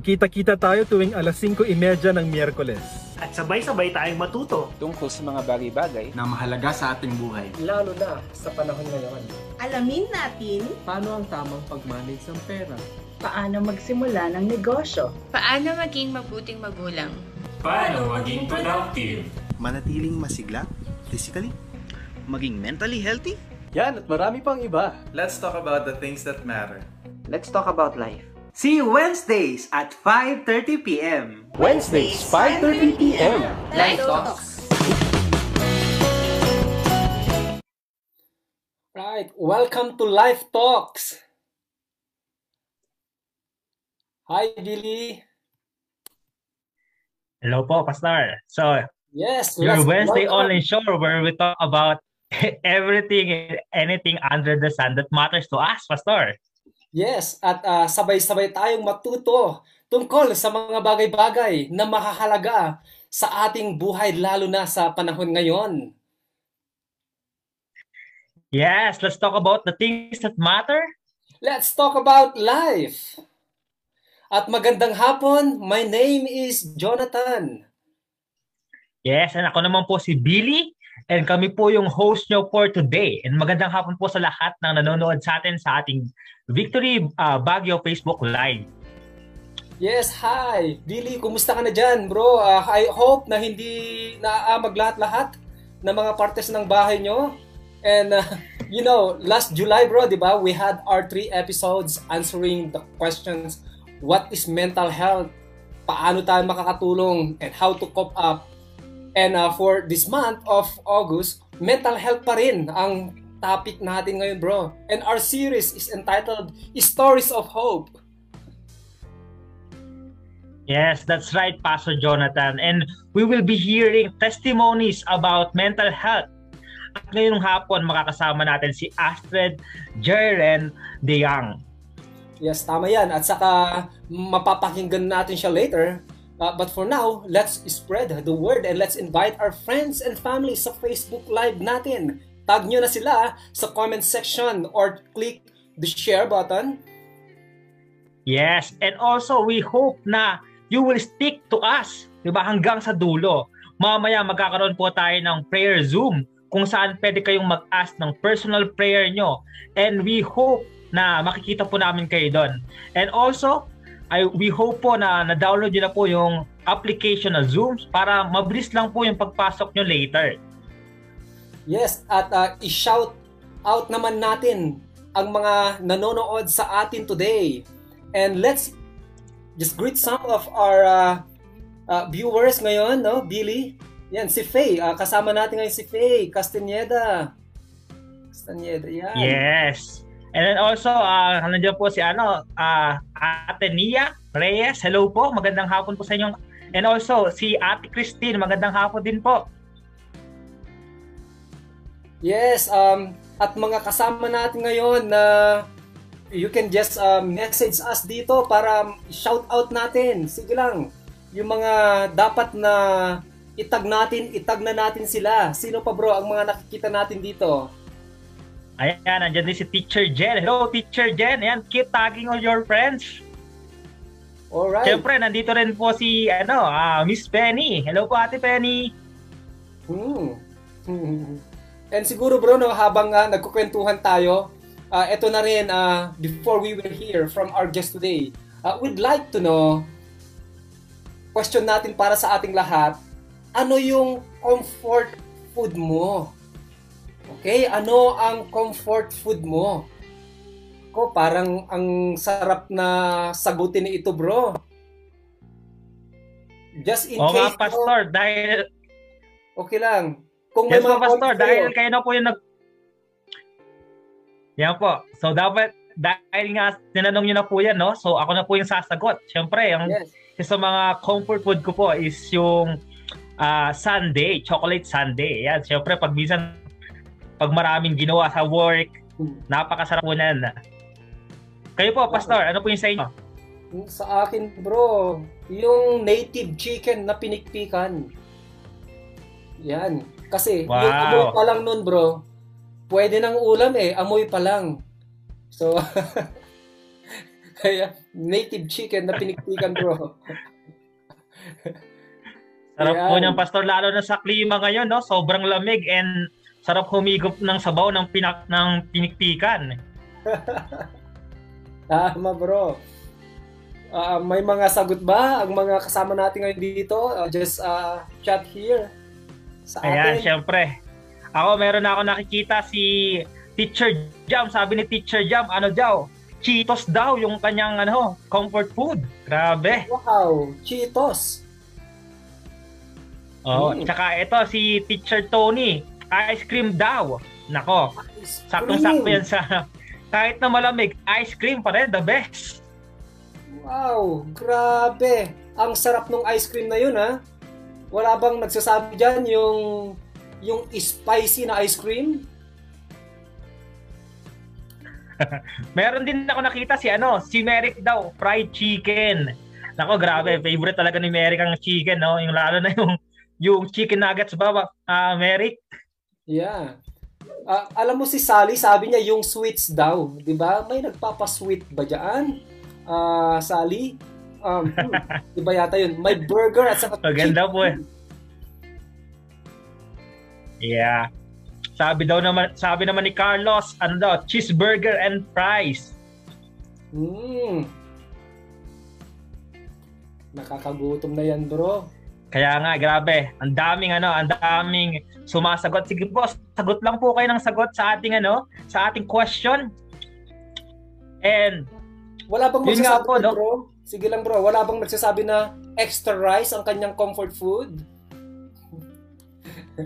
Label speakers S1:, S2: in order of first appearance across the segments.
S1: Magkita-kita tayo tuwing alas 5.30 ng Miyerkules.
S2: At sabay-sabay tayong matuto.
S3: tungkol sa mga bagay-bagay
S4: na mahalaga sa ating buhay.
S5: lalo na sa panahon ngayon.
S6: Alamin natin
S5: Paano ang tamang pag-manage ng pera?
S6: paano magsimula ng negosyo.
S7: Paano maging mabuting magulang?
S8: Paano maging productive?
S9: manatiling masigla physically, maging mentally healthy,
S5: Yan at marami pang iba.
S4: Let's talk about the things that matter.
S3: let's talk about life
S10: See you Wednesdays at 5.30pm.
S5: Wednesdays, 5.30pm.
S7: Life Talks!
S5: Right, welcome to Life Talks. Hi, Billy.
S2: Hello po, Pastor. So,
S5: Yes,
S2: your Wednesday
S5: welcome-
S2: online show where we talk about everything and anything under the sun that matters to us, Pastor.
S5: Yes, at ah, sabay-sabay tayong matuto tungkol sa mga bagay-bagay na mahahalaga sa ating buhay lalo na sa panahon ngayon.
S2: Yes, let's talk about the things that matter.
S5: Let's talk about life. At magandang hapon, my name is Jonathan.
S2: Yes, and ako naman po si Billy. And kami po yung host nyo for today. And magandang hapon po sa lahat ng nanonood sa atin sa ating Victory uh, Baguio Facebook Live.
S5: Yes, hi. Billy, kumusta ka na dyan, bro? Ah, I hope na hindi naaamag lahat-lahat ng mga partes ng bahay nyo. And, ah, you know, last July, bro, di ba, we had our three episodes answering the questions, what is mental health? Paano tayo makakatulong? And how to cope up? And ah, for this month of August, mental health pa rin ang topic natin ngayon, bro. And our series is entitled Stories of Hope.
S2: Yes, that's right, Pastor Jonathan. And we will be hearing testimonies about mental health. At ngayong hapon, makakasama natin si Astrid Jeren De Young.
S5: Yes, tama yan. At saka mapapakinggan natin siya later. Uh, but for now, let's spread the word and let's invite our friends and family sa Facebook Live natin. Tag nyo na sila sa comment section or click the share button.
S2: Yes, and also we hope na you will stick to us, 'di ba, hanggang sa dulo. Mamaya magkakaroon po tayo ng prayer Zoom kung saan pwede kayong mag-ask ng personal prayer nyo. And we hope na makikita po namin kayo doon. And also, I, we hope po na na-download nyo na po yung application na Zoom para mabilis lang po yung pagpasok nyo later.
S5: Yes, at uh, i-shout out naman natin ang mga nanonood sa atin today. And let's just greet some of our uh, uh, viewers ngayon, no? Billy. Yan, si Faye. Uh, kasama natin ngayon si Faye Castaneda. Castaneda, yan.
S2: Yes. And then also, uh, nandiyan po si ano, uh, Ate Nia Reyes. Hello po, magandang hapon po sa inyo. And also, si Ate Christine, magandang hapon din po.
S5: Yes, um, at mga kasama natin ngayon na you can just uh, message us dito para shout out natin. Sige lang, yung mga dapat na itag natin, itag na natin sila. Sino pa bro ang mga nakikita natin dito?
S2: Ayan, nandiyan din si Teacher Jen. Hello, Teacher Jen. Ayan, keep tagging all your friends.
S5: Alright.
S2: Siyempre, nandito rin po si ano, ah, Miss Penny. Hello po, Ate Penny.
S5: Hmm. And siguro bro, no, habang uh, nagkukwentuhan tayo, uh, ito na rin, uh, before we will hear from our guest today, uh, we'd like to know, question natin para sa ating lahat, ano yung comfort food mo? Okay, ano ang comfort food mo? Ko parang ang sarap na sagutin ni ito, bro. Just in
S2: O nga,
S5: case,
S2: Pastor,
S5: no,
S2: dahil...
S5: okay lang. Kung may
S2: Yes po,
S5: mga
S2: Pastor, dahil
S5: kayo-
S2: na po yung nag... Yan po. So, dapat, dahil nga, tinanong nyo na po yan, no? So, ako na po yung sasagot. Siyempre, ang
S5: Yes.
S2: isa sa mga comfort food ko po is yung ah, sundae, chocolate sundae. Yan, siyempre, pag minsan, pag maraming ginawa sa work, napakasarap po nan. Kayo po, Pastor, ano po yung sa inyo?
S5: Sa akin, bro, yung native chicken na pinikpikan. Yan. Kasi,
S2: Wow.
S5: yung amoy pa lang nun, bro, pwede ng ulam eh, amoy pa lang. So, Kaya, native chicken na pinikpikan, bro.
S2: Sarap po
S5: Ayan.
S2: niyang pastor lalo na sa klima ngayon, no? Sobrang lamig and sarap humigop ng sabaw ng pinak ng pinikpikan.
S5: Tama, bro. Ah, may mga sagot ba ang mga kasama natin ngayon dito? Ah, just uh, chat here sa
S2: Ayan,
S5: atin.
S2: syempre. Ako, meron na ako nakikita si Teacher Jam. Sabi ni Teacher Jam, ano daw? Cheetos daw yung kanyang ano, comfort food. Grabe.
S5: Wow, Cheetos.
S2: Oo.
S5: Mm.
S2: Tsaka ito, si Teacher Tony. Ice cream daw. Nako, saktong-sakto yan sa... Kahit na malamig, ice cream pa rin, the best.
S5: Wow, grabe. Ang sarap ng ice cream na yun, ha? Wala bang nagsasabi dyan yung, yung spicy na ice cream?
S2: Meron din ako nakita si ano, si Merrick daw, fried chicken. Nako, grabe, favorite talaga ni Merrick ang chicken, no? Yung lalo na yung yung chicken nuggets ba, ba ah, Merrick?
S5: Yeah. Ah, alam mo si Sally, sabi niya yung sweets daw, 'di ba? May nagpapa-sweet ba diyan? Ah, Sally? Um, iba yata yun. May burger at saka
S2: Maganda po eh. Yeah. Sabi daw naman, sabi naman ni Carlos, ano daw, cheeseburger and fries.
S5: Hmm. Nakakagutom na yan, bro.
S2: Kaya nga, grabe, ang daming ano, ang daming sumasagot. Sige po, sagot lang po kayo ng sagot sa ating ano, sa ating question. And
S5: Wala bang magsasabi,
S2: po, no?
S5: bro? Sige lang, bro. Wala bang nagsasabi na extra rice ang kanyang comfort food?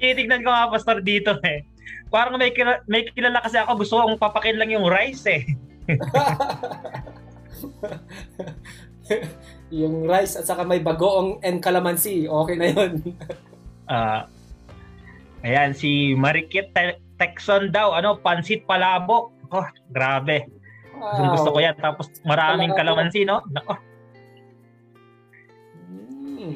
S2: titignan ko nga pastor dito eh. Parang may kilala, may kilala kasi ako gusto kong papakin lang yung rice eh.
S5: yung rice at saka may bagoong and calamansi. Okay na yun.
S2: Ah. ayan si Marikit Te- Texon daw, ano, pansit palabok. Oh, grabe. Gustong gusto ko yan. Tapos maraming kalamansi, no? Nako.
S5: Hmm.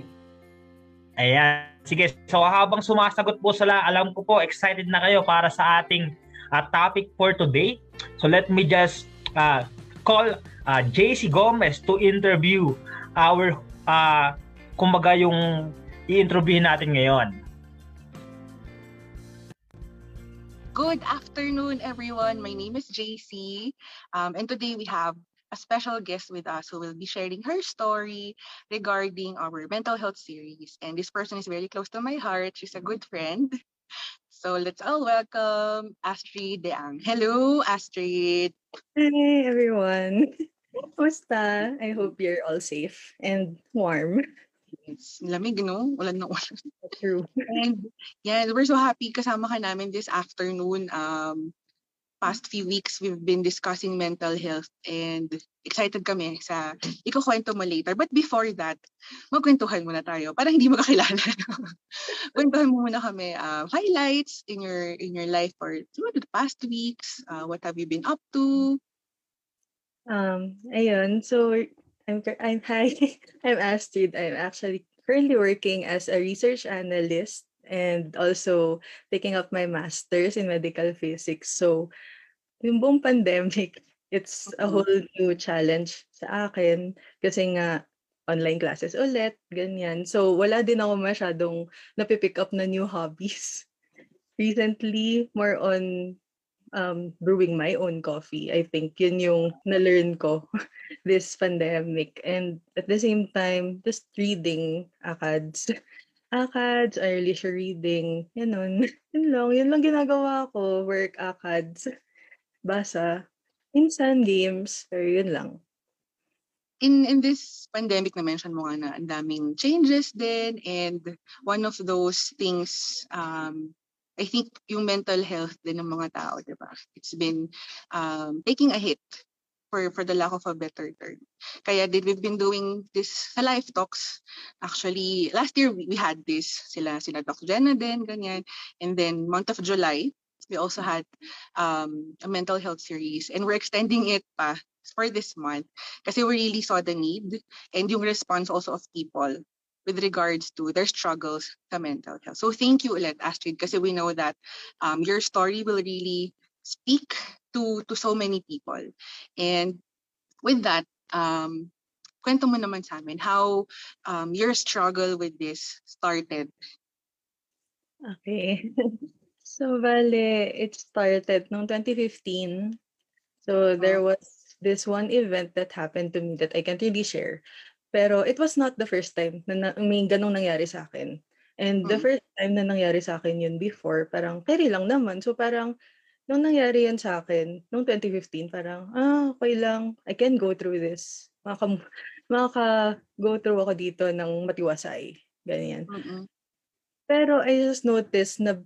S2: Ayan. Sige, so habang sumasagot po sila, alam ko po, excited na kayo para sa ating uh, topic for today. So let me just uh, call uh, JC Gomez to interview our, uh, kumbaga yung i-interviewin natin ngayon.
S11: Good afternoon, everyone. My name is JC, um, and today we have a special guest with us who will be sharing her story regarding our mental health series. And this person is very close to my heart. She's a good friend. So let's all welcome Astrid Deang. Hello, Astrid.
S12: Hi, everyone. Kumusta? I hope you're all safe and warm.
S11: It's lamig, no? Ulan na ulan.
S12: True.
S11: And yeah, we're so happy kasama ka namin this afternoon. Um, past few weeks, we've been discussing mental health and excited kami sa ikukwento mo later. But before that, magkwentuhan muna tayo. Para hindi magkakilala. Kwentuhan mo muna kami uh, highlights in your in your life for siguro the past weeks. Uh, what have you been up to?
S12: Um, ayun. So, I'm, I'm, hi, I'm Astrid. I'm actually currently working as a research analyst and also taking up my master's in medical physics. So, yung buong pandemic, it's a whole new challenge sa akin kasi nga online classes ulit, ganyan. So, wala din ako masyadong napipick up na new hobbies. Recently, more on um, brewing my own coffee. I think yun yung na-learn ko this pandemic. And at the same time, just reading ACADS. ACADS, leisure reading, yun nun. Yun lang, yun lang ginagawa ko. Work, ACADS, basa. Minsan games, pero yun lang.
S11: in in this pandemic na mention mo nga na ang daming changes din and one of those things um I think yung mental health din ng mga tao, di ba? It's been um, taking a hit for for the lack of a better term. Kaya did we've been doing this sa live talks. Actually, last year we, we had this sila sila Doc Jenna din ganyan and then month of July we also had um, a mental health series and we're extending it pa for this month kasi we really saw the need and yung response also of people with regards to their struggles sa mental health. So thank you ulit Astrid because we know that um, your story will really speak to to so many people. And with that, um, kwento mo naman sa amin how um, your struggle with this started.
S12: Okay. so, bale, it started noong 2015. So, there was this one event that happened to me that I can't really share. Pero it was not the first time na, na may ganong nangyari sa akin. And the
S11: Mm.
S12: first time na nangyari sa akin yun before, parang carry lang naman. So parang nung nangyari yan sa akin, nung 2015, parang, ah, okay lang. I can go through this. Makaka, makaka-go through ako dito ng matiwasay. Ganyan.
S11: Mm-mm.
S12: Pero I just noticed na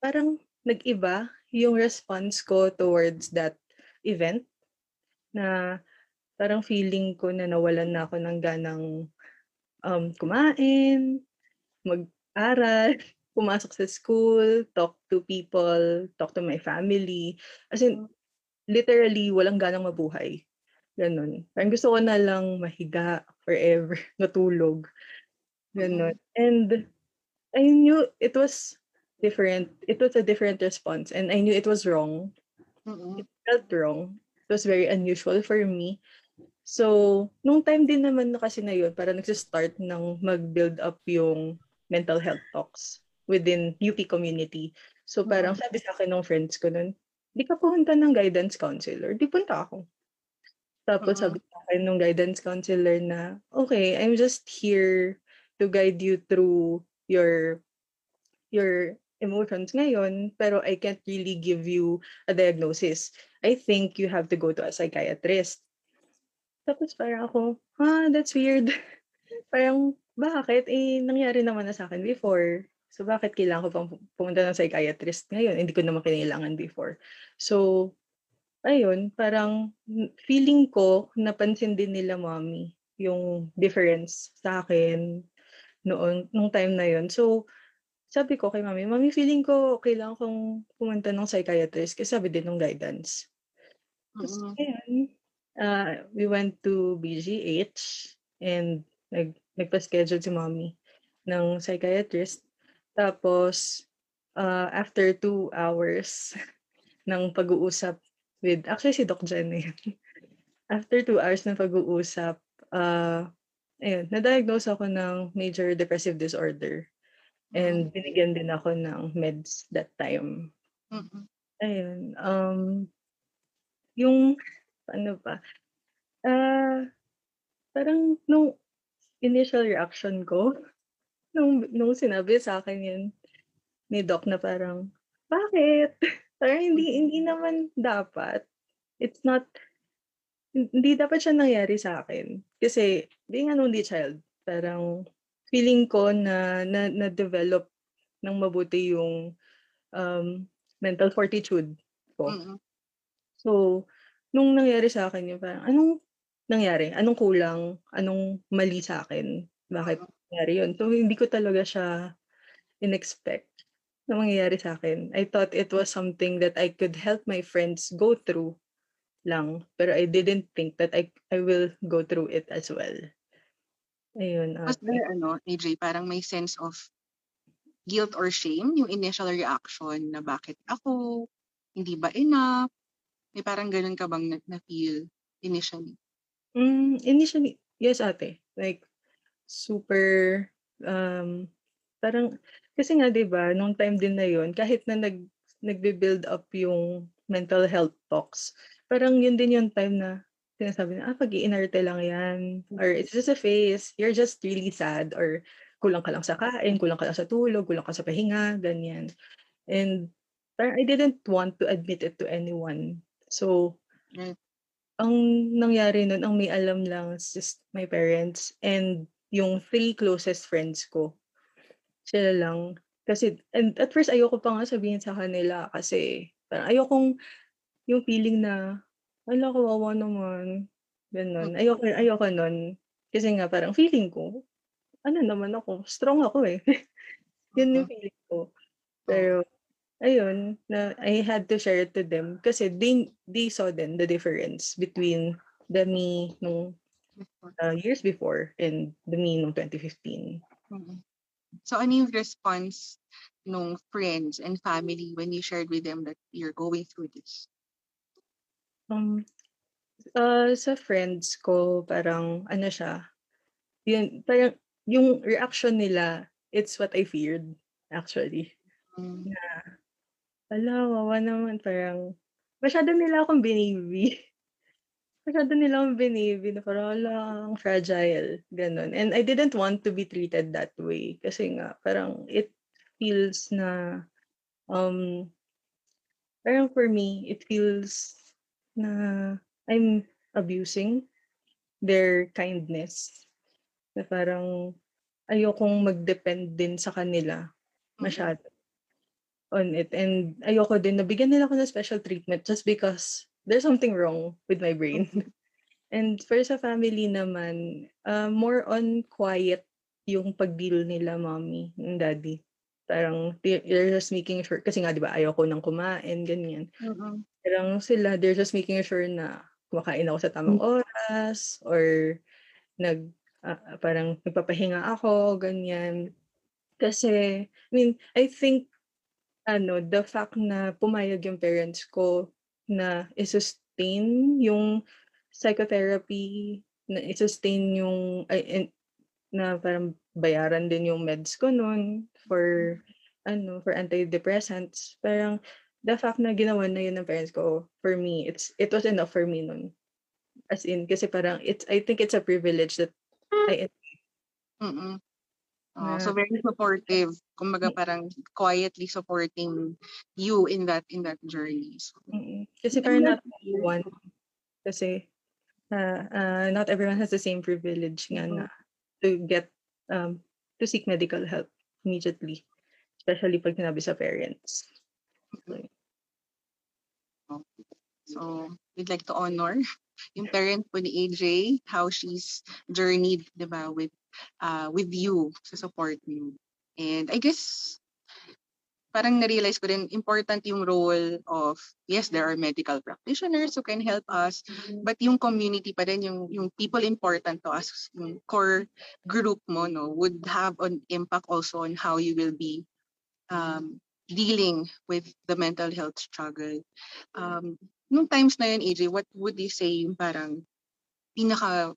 S12: parang nag-iba yung response ko towards that event na parang feeling ko na nawalan na ako ng ganang um, kumain, mag-aral, pumasok sa school, talk to people, talk to my family. As in, literally, walang ganang mabuhay. Ganon. Parang gusto ko na lang mahiga forever, matulog. Ganon. And I knew it was different. It was a different response. And I knew it was wrong.
S11: Mm-mm.
S12: It felt wrong. It was very unusual for me. So, nung time din naman na kasi na yun, para nagsistart ng mag-build up yung mental health talks within UP community. So, parang sabi sa akin ng friends ko nun, di ka pumunta ng guidance counselor. Di punta ako. Tapos
S11: Mm.
S12: sabi sa akin ng guidance counselor na, okay, I'm just here to guide you through your your emotions ngayon, pero I can't really give you a diagnosis. I think you have to go to a psychiatrist. Tapos parang ako, ah, that's weird. parang, bakit? Eh, nangyari naman na sa akin before. So, bakit kailangan ko pang pu- pumunta ng psychiatrist ngayon? Hindi ko naman kinailangan before. So, ayun, parang feeling ko, napansin din nila mommy yung difference sa akin noon, nung time na yun. So, sabi ko kay mami, mami, feeling ko kailangan kong pumunta ng psychiatrist kasi sabi din ng guidance. Tapos,
S11: Mm-mm.
S12: ayun, uh, we went to BGH and nag, nagpa-schedule si mommy ng psychiatrist. Tapos, uh, after two hours ng pag-uusap with, actually si Doc Jen na yun. After two hours ng pag-uusap, uh, ayun, na-diagnose ako ng major depressive disorder. And binigyan din ako ng meds that time.
S11: Mm-mm.
S12: Ayun, um, yung, ano pa, ah, parang nung initial reaction ko, nung, nung sinabi sa akin yun ni Doc na parang, bakit? Parang hindi, hindi naman dapat. It's not, hindi dapat siya nangyari sa akin. Kasi, being an only child, parang feeling ko na, na, na-develop ng mabuti yung um, mental fortitude ko.
S11: Mm-mm.
S12: So, nung nangyari sa akin yun, parang, anong nangyari? Anong kulang? Anong mali sa akin? Bakit nangyari yun? So, hindi ko talaga siya in-expect na mangyayari sa akin. I thought it was something that I could help my friends go through lang. Pero I didn't think that I I will go through it as well. Ayun.
S11: Was
S12: ate.
S11: there, ano, AJ, parang may sense of guilt or shame yung initial reaction na bakit ako, hindi ba enough? May parang ganun ka bang na- na-feel initially?
S12: Mm, initially, yes ate. Like, super, um, parang, kasi nga 'di ba nung time din na yun, kahit na nag, nagbe-build up yung mental health talks, parang yun din yung time na sinasabi na, ah, pag-iinarte lang yan. Or it's just a phase. You're just really sad. Or kulang ka lang sa kain, kulang ka lang sa tulog, kulang ka sa pahinga, ganyan. And I didn't want to admit it to anyone. So,
S11: Right.
S12: ang nangyari nun, ang may alam lang is just my parents and yung three closest friends ko. Sila lang. Kasi, and at first ayoko pa nga sabihin sa kanila kasi parang ayokong yung feeling na, ala, kawawa naman. Ganun. Ayoko, ayoko nun. Kasi nga parang feeling ko, ano naman ako, strong ako eh. Yun yung feeling ko. Pero, ayun, na I had to share it to them kasi they, they saw then the difference between the me nung uh, years before and the me nung 2015.
S11: Mm-mm. So ano yung response nung friends and family when you shared with them that you're going through this?
S12: Um, uh, sa friends ko, parang ano siya, yun, parang yung reaction nila, it's what I feared, actually.
S11: Mm.
S12: Na, ala, wawa naman, parang, masyado nila akong binibi. masyado nila akong binibi na parang, ala, ang fragile, ganun. And I didn't want to be treated that way. Kasi nga, parang, it feels na, um, parang for me, it feels na I'm abusing their kindness. Na parang ayokong mag-depend din sa kanila masyado on it. And ayoko din na bigyan nila ako ng special treatment just because there's something wrong with my brain. And for sa family naman, uh, more on quiet yung pag-deal nila mommy and daddy. Parang they- they're just making sure, kasi nga di ba ayoko nang kumain, ganyan.
S11: Mm-mm.
S12: Parang sila, they're just making sure na kumakain ako sa tamang oras or nag ah, parang nagpapahinga ako, ganyan. Kasi, I mean, I think, ano, the fact na pumayag yung parents ko na i-sustain yung psychotherapy, na i-sustain yung, ay, and- na parang bayaran din yung meds ko noon for, ano, for antidepressants. Parang, the fact na ginawa na yun ng parents ko, for me, it's it was enough for me nun. As in, kasi parang, it's, I think it's a privilege that I
S11: Mm-mm. Oh, so very supportive. Kumbaga parang quietly supporting you in that in that journey. So,
S12: Mm, Kasi parang not everyone, kasi uh, uh, not everyone has the same privilege nga na to get, um, to seek medical help immediately. Especially pag sinabi sa parents.
S11: So, we'd like to honor yung parent po ni AJ, how she's journeyed, di ba, with, uh, with you, sa support niyo. And I guess, parang na-realize ko rin, important yung role of, yes, there are medical practitioners who can help us, but yung community pa rin, yung, yung people important to us, yung core group mo, no, would have an impact also on how you will be um, dealing with the mental health struggle. Um, nung times na yun, AJ, what would you say yung parang pinaka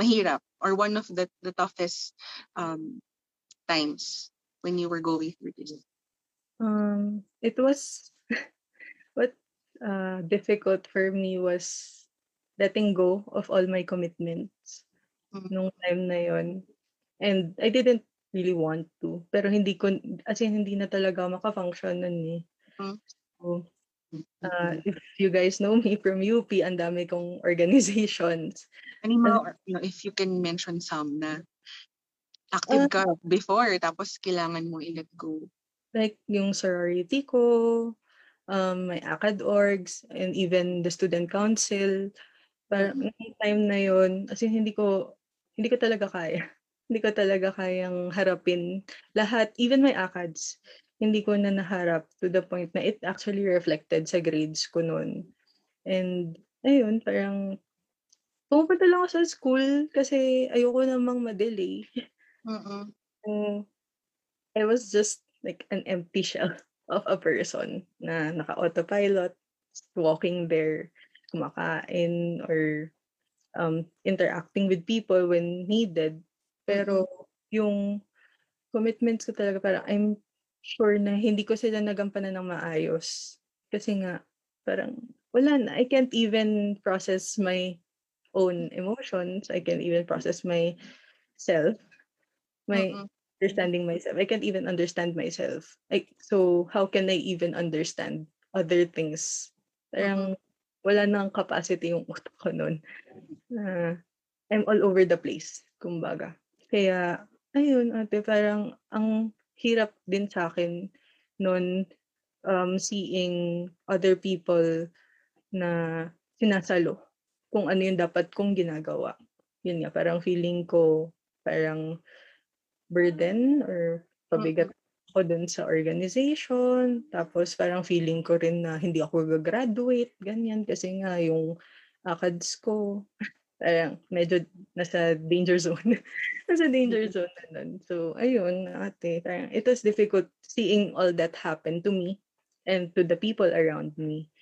S11: mahirap or one of the, the toughest um, times when you were going through this?
S12: Um, it was what uh, difficult for me was letting go of all my commitments nung time na yon. And I didn't really want to. Pero hindi ko, as in, hindi na talaga makafunction nun eh. So, uh, if you guys know me from UP, ang dami kong organizations.
S11: Ano mga, you know, if you can mention some na active ka before, tapos kailangan mo i-let go.
S12: like yung sorority ko, um, my ACAD orgs, and even the student council. Parang nung time na yun, as in, hindi ko, hindi ko talaga kaya. Hindi ko talaga kayang harapin lahat, even my ACADs, hindi ko na naharap to the point na it actually reflected sa grades ko noon. And, ayun, parang, pumupunta lang ako sa school kasi ayoko namang madelay.
S11: Mm-mm.
S12: So, I was just like an empty shell of a person na naka-autopilot, walking there, kumakain, or um, interacting with people when needed. Pero yung commitments ko talaga parang I'm sure na hindi ko sila nagampanan ng maayos. Kasi nga, parang wala na. I can't even process my own emotions. I can't even process my self. My
S11: Mm-mm.
S12: understanding myself. I can't even understand myself. Like, so how can I even understand other things? Parang wala nang capacity yung utak ko nun. Ah, I'm all over the place, kumbaga. Kaya, ayun, ate, parang ang hirap din sa akin nun um, seeing other people na sinasalo kung ano yung dapat kong ginagawa. Yun nga, parang feeling ko parang burden or pabigat ako dun sa organization. Tapos parang feeling ko rin na hindi ako gagraduate, ganyan. Kasi nga yung ACADS ko, parang medyo nasa danger zone. nasa danger zone na nun. So, ayun, ate, parang it was difficult seeing all that happen to me and to the people around me.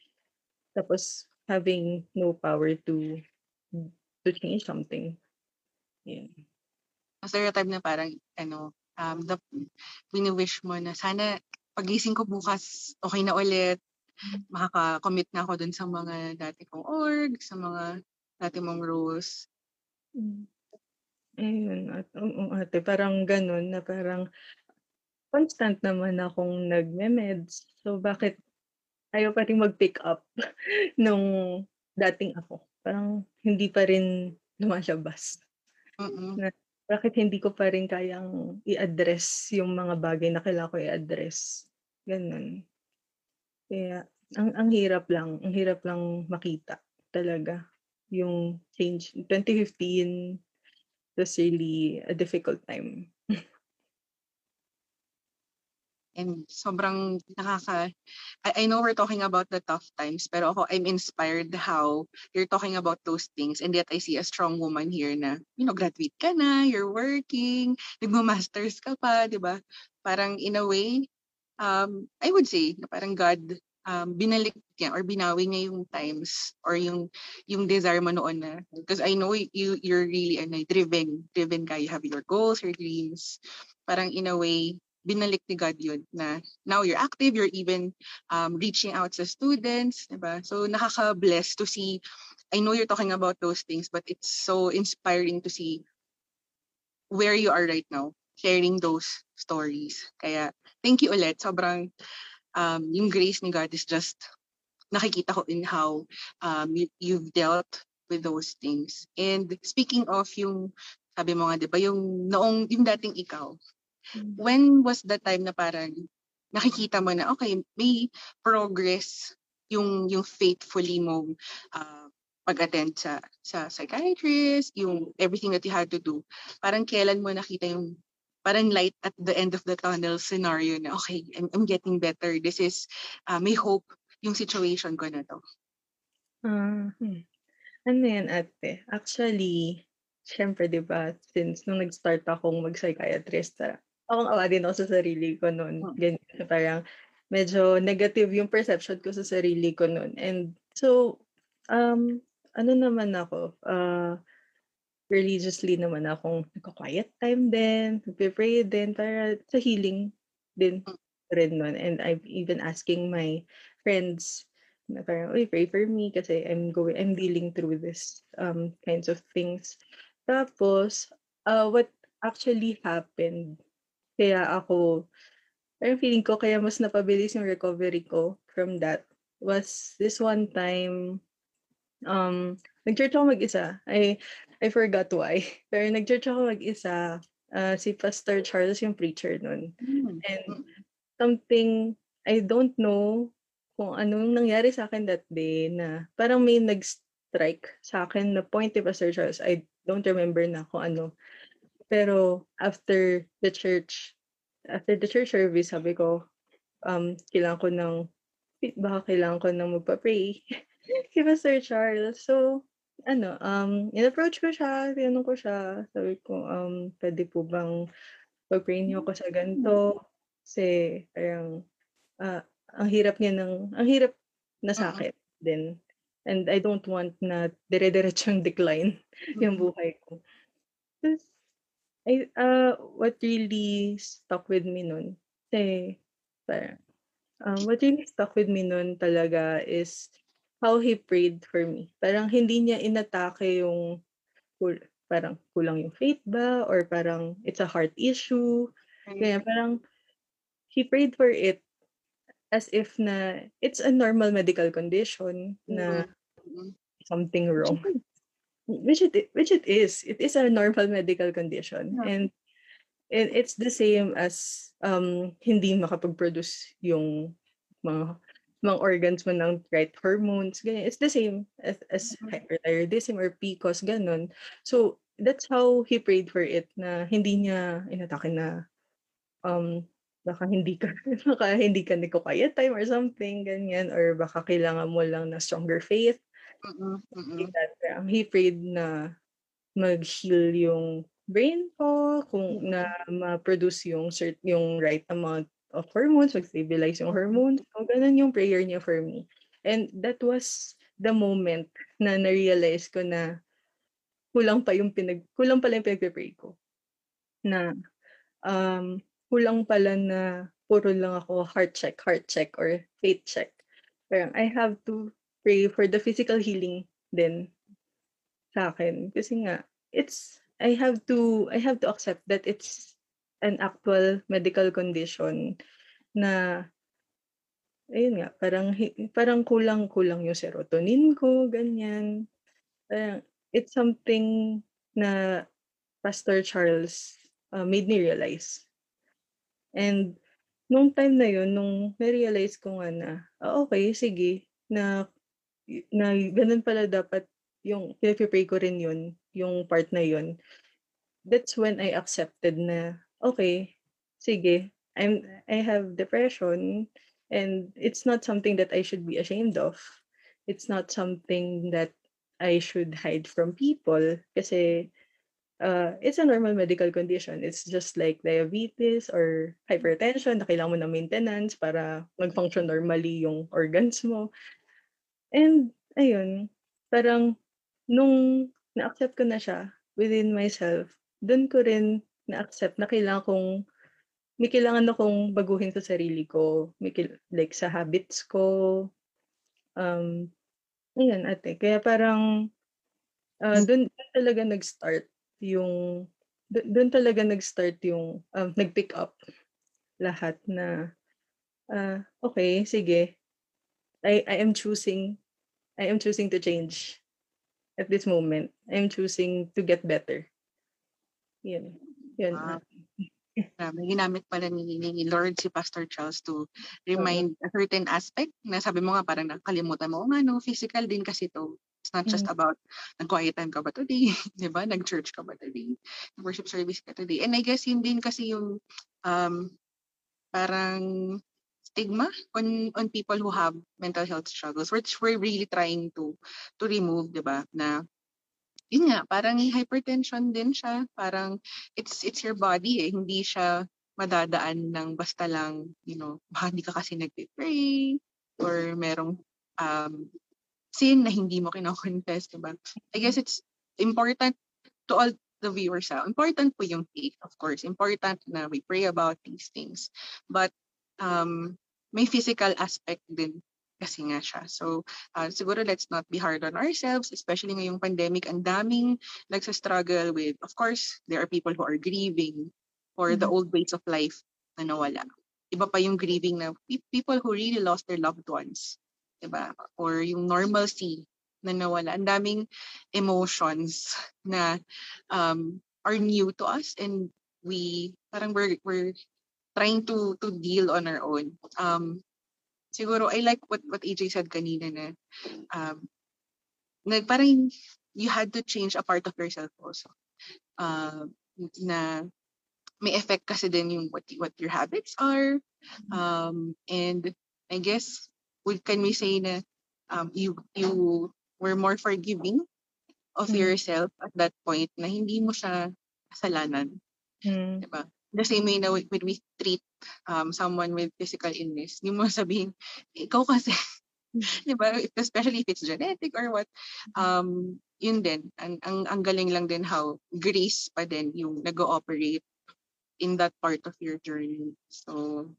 S12: Tapos, having no power to to change something. Yeah.
S11: stereotype na parang ano, um, the, wini-wish mo na sana pagising ko bukas, okay na ulit, makaka-commit na ako dun sa mga dati kong org, sa mga dati mong roles.
S12: Mm. Ayun, at, oo, ate, parang ganun na parang constant naman akong nagme-meds. So, bakit ayaw pa rin mag-pick up nung dating ako? Parang hindi pa rin lumalabas.
S11: Mm-mm.
S12: Na, bakit hindi ko pa rin kayang i-address yung mga bagay na kailangan ko i-address? Ganun. Kaya, ang, ang hirap lang. Ang hirap lang makita talaga yung change. 2015 was really a difficult time.
S11: And sobrang nakaka... I, I know we're talking about the tough times, pero ako, I'm inspired how you're talking about those things. And yet I see a strong woman here na, you know, graduate ka na, you're working, nagmo-masters ka pa, di ba? Parang in a way, um, I would say, na parang God um, binalik niya or binawi niya yung times or yung yung desire mo noon na. Because I know you you're really ano, driven driven ka. You have your goals your dreams. Parang in a way binalik ni God yun na now you're active. You're even um, reaching out sa students diba so nakaka-bless to see. I know you're talking about those things but it's so inspiring to see where you are right now sharing those stories. Kaya thank you ulit. Sobrang um, yung grace ni God is just nakikita ko in how um, you, you've dealt with those things. And speaking of yung, sabi mo nga, di ba, yung noong, yung dating ikaw, when was the time na parang nakikita mo na, okay, may progress yung, yung faithfully mo uh, pag-attend sa, sa psychiatrist, yung everything that you had to do. Parang kailan mo nakita yung parang light at the end of the tunnel scenario na, okay, I'm, I'm getting better. This is, uh, may hope yung situation ko na to.
S12: Ah, hmm. Ano yan ate? Actually, syempre 'di ba, since nung nag-start akong mag-psychiatrist, ah, awang-awa din ako sa sarili ko noon. Ganyan, na parang medyo negative yung perception ko sa sarili ko noon. And so, um, ano naman ako, uh, religiously naman akong nagko-quiet time din, nagpe-pray din para sa healing din rin nun. And I'm even asking my friends na parang, uy, pray for me kasi I'm going, I'm dealing through this um, kinds of things. Tapos, uh, what actually happened, kaya ako, parang feeling ko, kaya mas napabilis yung recovery ko from that, was this one time, um, nag-church ako mag-isa. I, I forgot why. Pero nag-church ako mag-isa. Uh, si Pastor Charles yung preacher nun. And something, I don't know kung anong nangyari sa akin that day na parang may nag-strike sa akin na point ni Pastor Charles. I don't remember na kung ano. Pero after the church, after the church service, sabi ko, um, kailangan ko ng, baka kailangan ko ng magpa-pray kay Pastor Charles. So, ano, um, in-approach ko siya, tinanong ko siya, sabi ko, um, pwede po bang pag-pray niyo ako sa ganito? Kasi, parang, uh, ang hirap niya ng, ang hirap na sa akin din. And I don't want na dire-diretsong decline yung buhay ko. Tapos, I, uh, what really stuck with me nun, kasi, parang, um, what really stuck with me nun talaga is how he prayed for me. Parang hindi niya inatake yung parang kulang yung faith ba or parang it's a heart issue. Kaya parang he prayed for it as if na it's a normal medical condition na something wrong. Which it which it is. It is a normal medical condition. And and it's the same as um hindi makapag-produce yung mga mga organs mo ng right hormones, ganyan. It's the same as, as hyperthyroidism or PCOS, ganun. So, that's how he prayed for it, na hindi niya inatake na um, baka hindi ka, baka hindi ka nagko-quiet time or something, ganyan, or baka kailangan mo lang na stronger faith.
S11: Mm-mm, mm-mm.
S12: um, he prayed na mag-heal yung brain ko, kung na ma-produce yung cert yung right amount of hormones, mag-stabilize yung hormones. So, ganun yung prayer niya for me. And that was the moment na na-realize ko na kulang pa yung pinag kulang pala yung pinagpe-pray ko. Na um kulang pala na puro lang ako heart check, heart check or faith check. Parang I have to pray for the physical healing din sa akin kasi nga it's I have to I have to accept that it's an actual medical condition na ayun nga parang parang kulang-kulang yung serotonin ko ganyan. Parang it's something na Pastor Charles uh, made me realize. And nung time na yun nung na-realize ko nga na ah, okay sige na na ganun pala dapat yung pinag-pray ko rin yun yung part na yun. That's when I accepted na okay sige I'm I have depression and it's not something that I should be ashamed of it's not something that I should hide from people kasi uh, it's a normal medical condition. It's just like diabetes or hypertension na kailangan mo ng maintenance para mag-function normally yung organs mo. And ayun, parang nung na-accept ko na siya within myself, dun ko rin na-accept na kailangan kong may kailangan akong baguhin sa sarili ko, may like sa habits ko. Um, ayun ate, kaya parang uh, dun, dun talaga nag-start yung dun talaga nag-start yung um, nag-pick up lahat na ah, okay, sige. I I am choosing I am choosing to change at this moment. I am choosing to get better. Yun. Yun.
S11: Wow.
S12: ate.
S11: Grabe, ginamit pala ni, ni Lord si Pastor Charles to remind a certain aspect na sabi mo nga parang nakalimutan mo, "Oo nga no, physical din kasi to. It's not just
S12: Mm.
S11: about nag-quiet time ka ba today, di ba? Nag-church ka ba today? Worship service ka today? And I guess yun din kasi yung um, parang stigma on on people who have mental health struggles which we're really trying to to remove, di ba? Na yun nga, parang hypertension din siya. Parang it's it's your body eh. Hindi siya madadaan ng basta lang, you know, baka hindi ka kasi nagpe-pray or merong um, sin na hindi mo kino-confess, diba? I guess it's important to all the viewers ah. Important po yung faith, of course. Important na we pray about these things. But um, may physical aspect din kasi nga siya. So, uh, siguro let's not be hard on ourselves, especially ngayong pandemic. Ang daming nagsa-struggle with, of course, there are people who are grieving for the
S12: Mhm.
S11: old ways of life na nawala. Iba pa yung grieving na pe- people who really lost their loved ones. Diba? Or yung normalcy na nawala. Ang daming emotions na um, are new to us and we, parang we're, we're trying to to deal on our own. Um, siguro I like what what AJ said kanina na um na parang you had to change a part of yourself also. Uh, na may effect kasi din yung what what your habits are. Um, and I guess we can we say na um, you you were more forgiving of
S12: Mm.
S11: yourself at that point na hindi mo siya kasalanan.
S12: Mm.
S11: Diba? The same way na when we treat um, someone with physical illness, hindi mo sabihin, ikaw kasi, di ba? Especially if it's genetic or what. Um, yun din, ang, ang, ang galing lang din how grace pa din yung nag-ooperate in that part of your journey. So,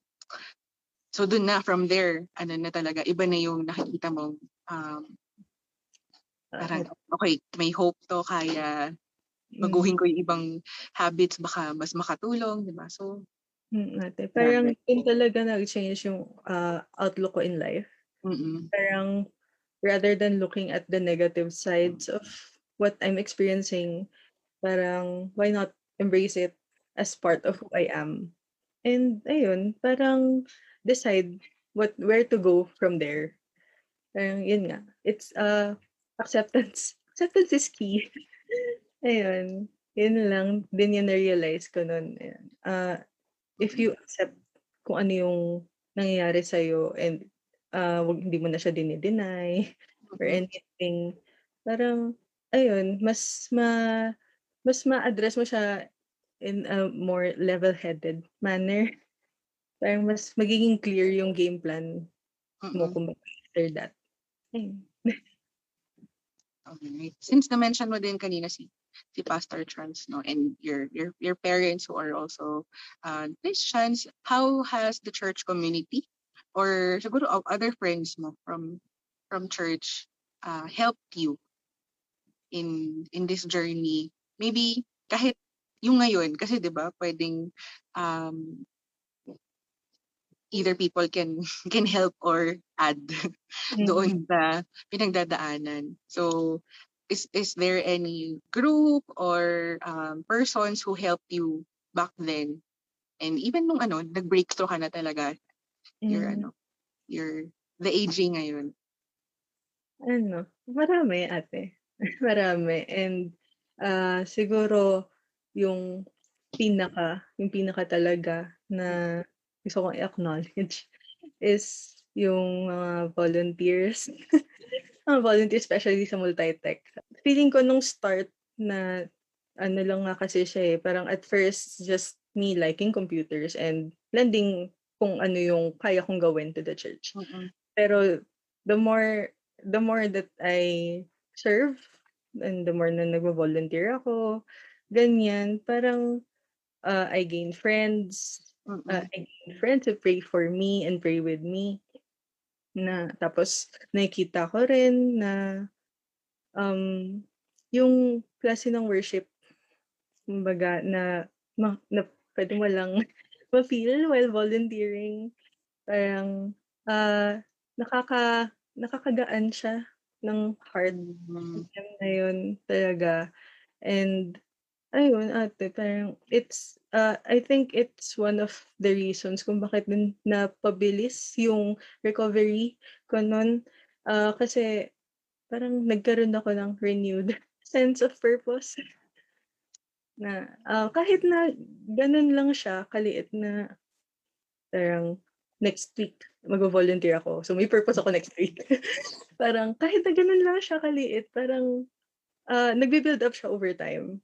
S11: so dun na, from there, ano na talaga, iba na yung nakikita mo, um, parang, okay, may hope to, kaya baguhin ko yung ibang habits, baka mas makatulong, di ba? So,
S12: Mm, ate. Parang yun talaga nag-change yung uh, outlook ko in life.
S11: mm
S12: Parang rather than looking at the negative sides of what I'm experiencing, parang why not embrace it as part of who I am? And ayun, parang decide what where to go from there. Parang yun nga. It's uh acceptance. Acceptance is key. Ayun. Yun lang din yung na-realize ko nun. Uh, if you accept kung ano yung nangyayari sa'yo and uh, wag, hindi mo na siya dinideny, or anything. Parang, ayun, mas ma mas ma-address mo siya in a more level-headed manner. Parang mas magiging clear yung game plan mo
S11: Mm.
S12: kung after that. Ayun.
S11: Okay. Since na-mention mo din kanina si si Pastor Charles, no, and your your your parents who are also uh, Christians, how has the church community or siguro o- other friends mo from from church uh, helped you in in this journey? Maybe kahit yung ngayon, kasi 'di ba, pwedeng um, either people can can help or add doon sa pinagdadaanan. So, is is there any group or um, persons who helped you back then? And even nung ano, nag-breakthrough ka na talaga, your
S12: Mm.
S11: ano, your the aging ngayon.
S12: Ano, marami ate. Marami. And ah, siguro yung pinaka, yung pinaka talaga na gusto kong i-acknowledge is yung mga volunteers. mga volunteers, especially sa multi-tech. Feeling ko nung start na ano lang nga kasi siya eh, parang at first just me liking computers and lending kung ano yung kaya kong gawin to the church. Pero the more the more that I serve and the more na nagvo-volunteer ako, ganyan, parang uh, I gain friends. Uh, I gain friends who pray for me and pray with me. Na tapos nakikita ko rin na um yung klase ng worship kumbaga na ma, na pwedeng walang ma-feel while volunteering. Parang ah nakaka nakakagaan siya ng heart time na yun talaga. And ayun ate, parang it's uh, I think it's one of the reasons kung bakit din napabilis yung recovery ko nun. Ah, kasi parang nagkaroon ako ng renewed sense of purpose. Na ah, kahit na ganun lang siya, kaliit na parang next week magvo-volunteer ako. So may purpose ako next week. parang kahit na ganun lang siya kaliit, parang ah, nagbi-build up siya over time.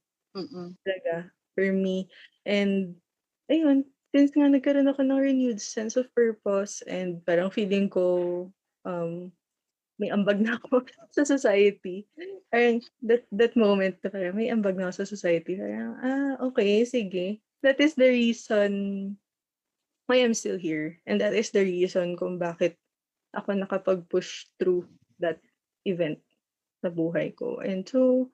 S12: Talaga for me. And ayun, since nga nagkaroon ako ng renewed sense of purpose and parang feeling ko um may ambag na ako sa society. Parang that that moment na parang may ambag na ako sa society. Parang, ah, okay, sige. That is the reason why I'm still here. And that is the reason kung bakit ako nakapag-push through that event sa buhay ko. And so,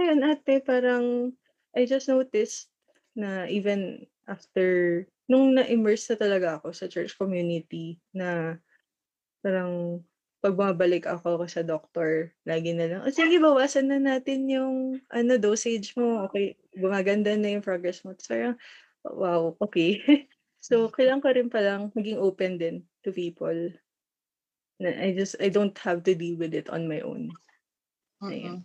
S12: ayun ate, parang I just noticed na even after, nung na-immerse na talaga ako sa church community na parang pag bumabalik ako sa doctor, lagi na lang, "O sige, bawasan na natin yung ano, dosage mo. Okay, gumaganda na yung progress mo. Tapos parang, wow, okay. so, kailangan ko rin palang maging open din to people. I just, I don't have to deal with it on my own. Ayun.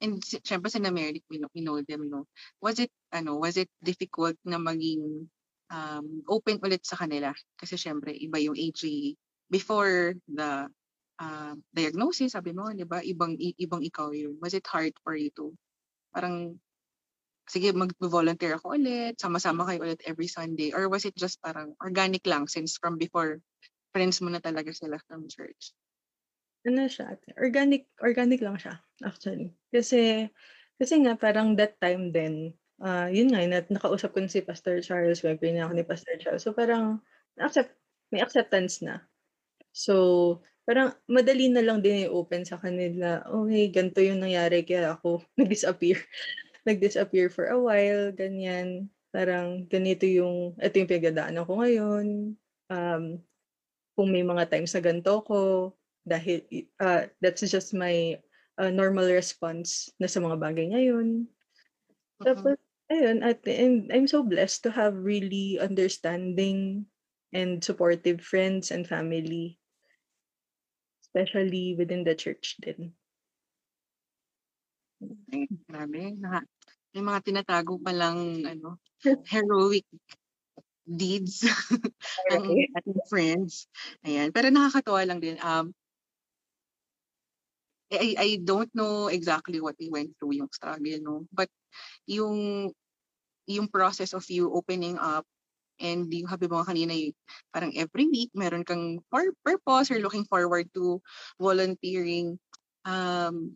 S11: And syempre si Mary, we know, we know them, no? Was it, ano, was it difficult na maging um, open ulit sa kanila? Kasi syempre, iba yung AG before the uh, diagnosis, sabi mo, di ba? Ibang, ibang ikaw yun. Was it hard for you to, parang, sige, mag-volunteer ako ulit, sama-sama kayo ulit every Sunday? Or was it just parang organic lang since from before, friends mo na talaga sila from church?
S12: Ano siya, organic organic lang siya actually. Kasi kasi nga parang that time din, ah yun nga na, nakausap ko na si Pastor Charles, mag na ako ni Pastor Charles. So parang accept may acceptance na. So parang madali na lang din i-open sa kanila. Okay, ganito yung nangyari kaya ako nag-disappear. nag-disappear for a while, ganyan. Parang ganito yung, ito yung pinagdadaanan ko ngayon. Um, kung may mga times na ganito ko, dahil uh, that's just my uh, normal response na sa mga bagay ngayon. Tapos, ayun, at the end, I'm so blessed to have really understanding and supportive friends and family, especially within the church din.
S11: Ay, grabe. Naka, may mga tinatago palang ano, heroic deeds ng ating friends. Ayan. Pero nakakatuwa lang din. Um, I, I don't know exactly what we went through yung struggle, no? But yung yung process of you opening up and habi mo nga kanina, yung parang every week meron kang pur- purpose or looking forward to volunteering. Um,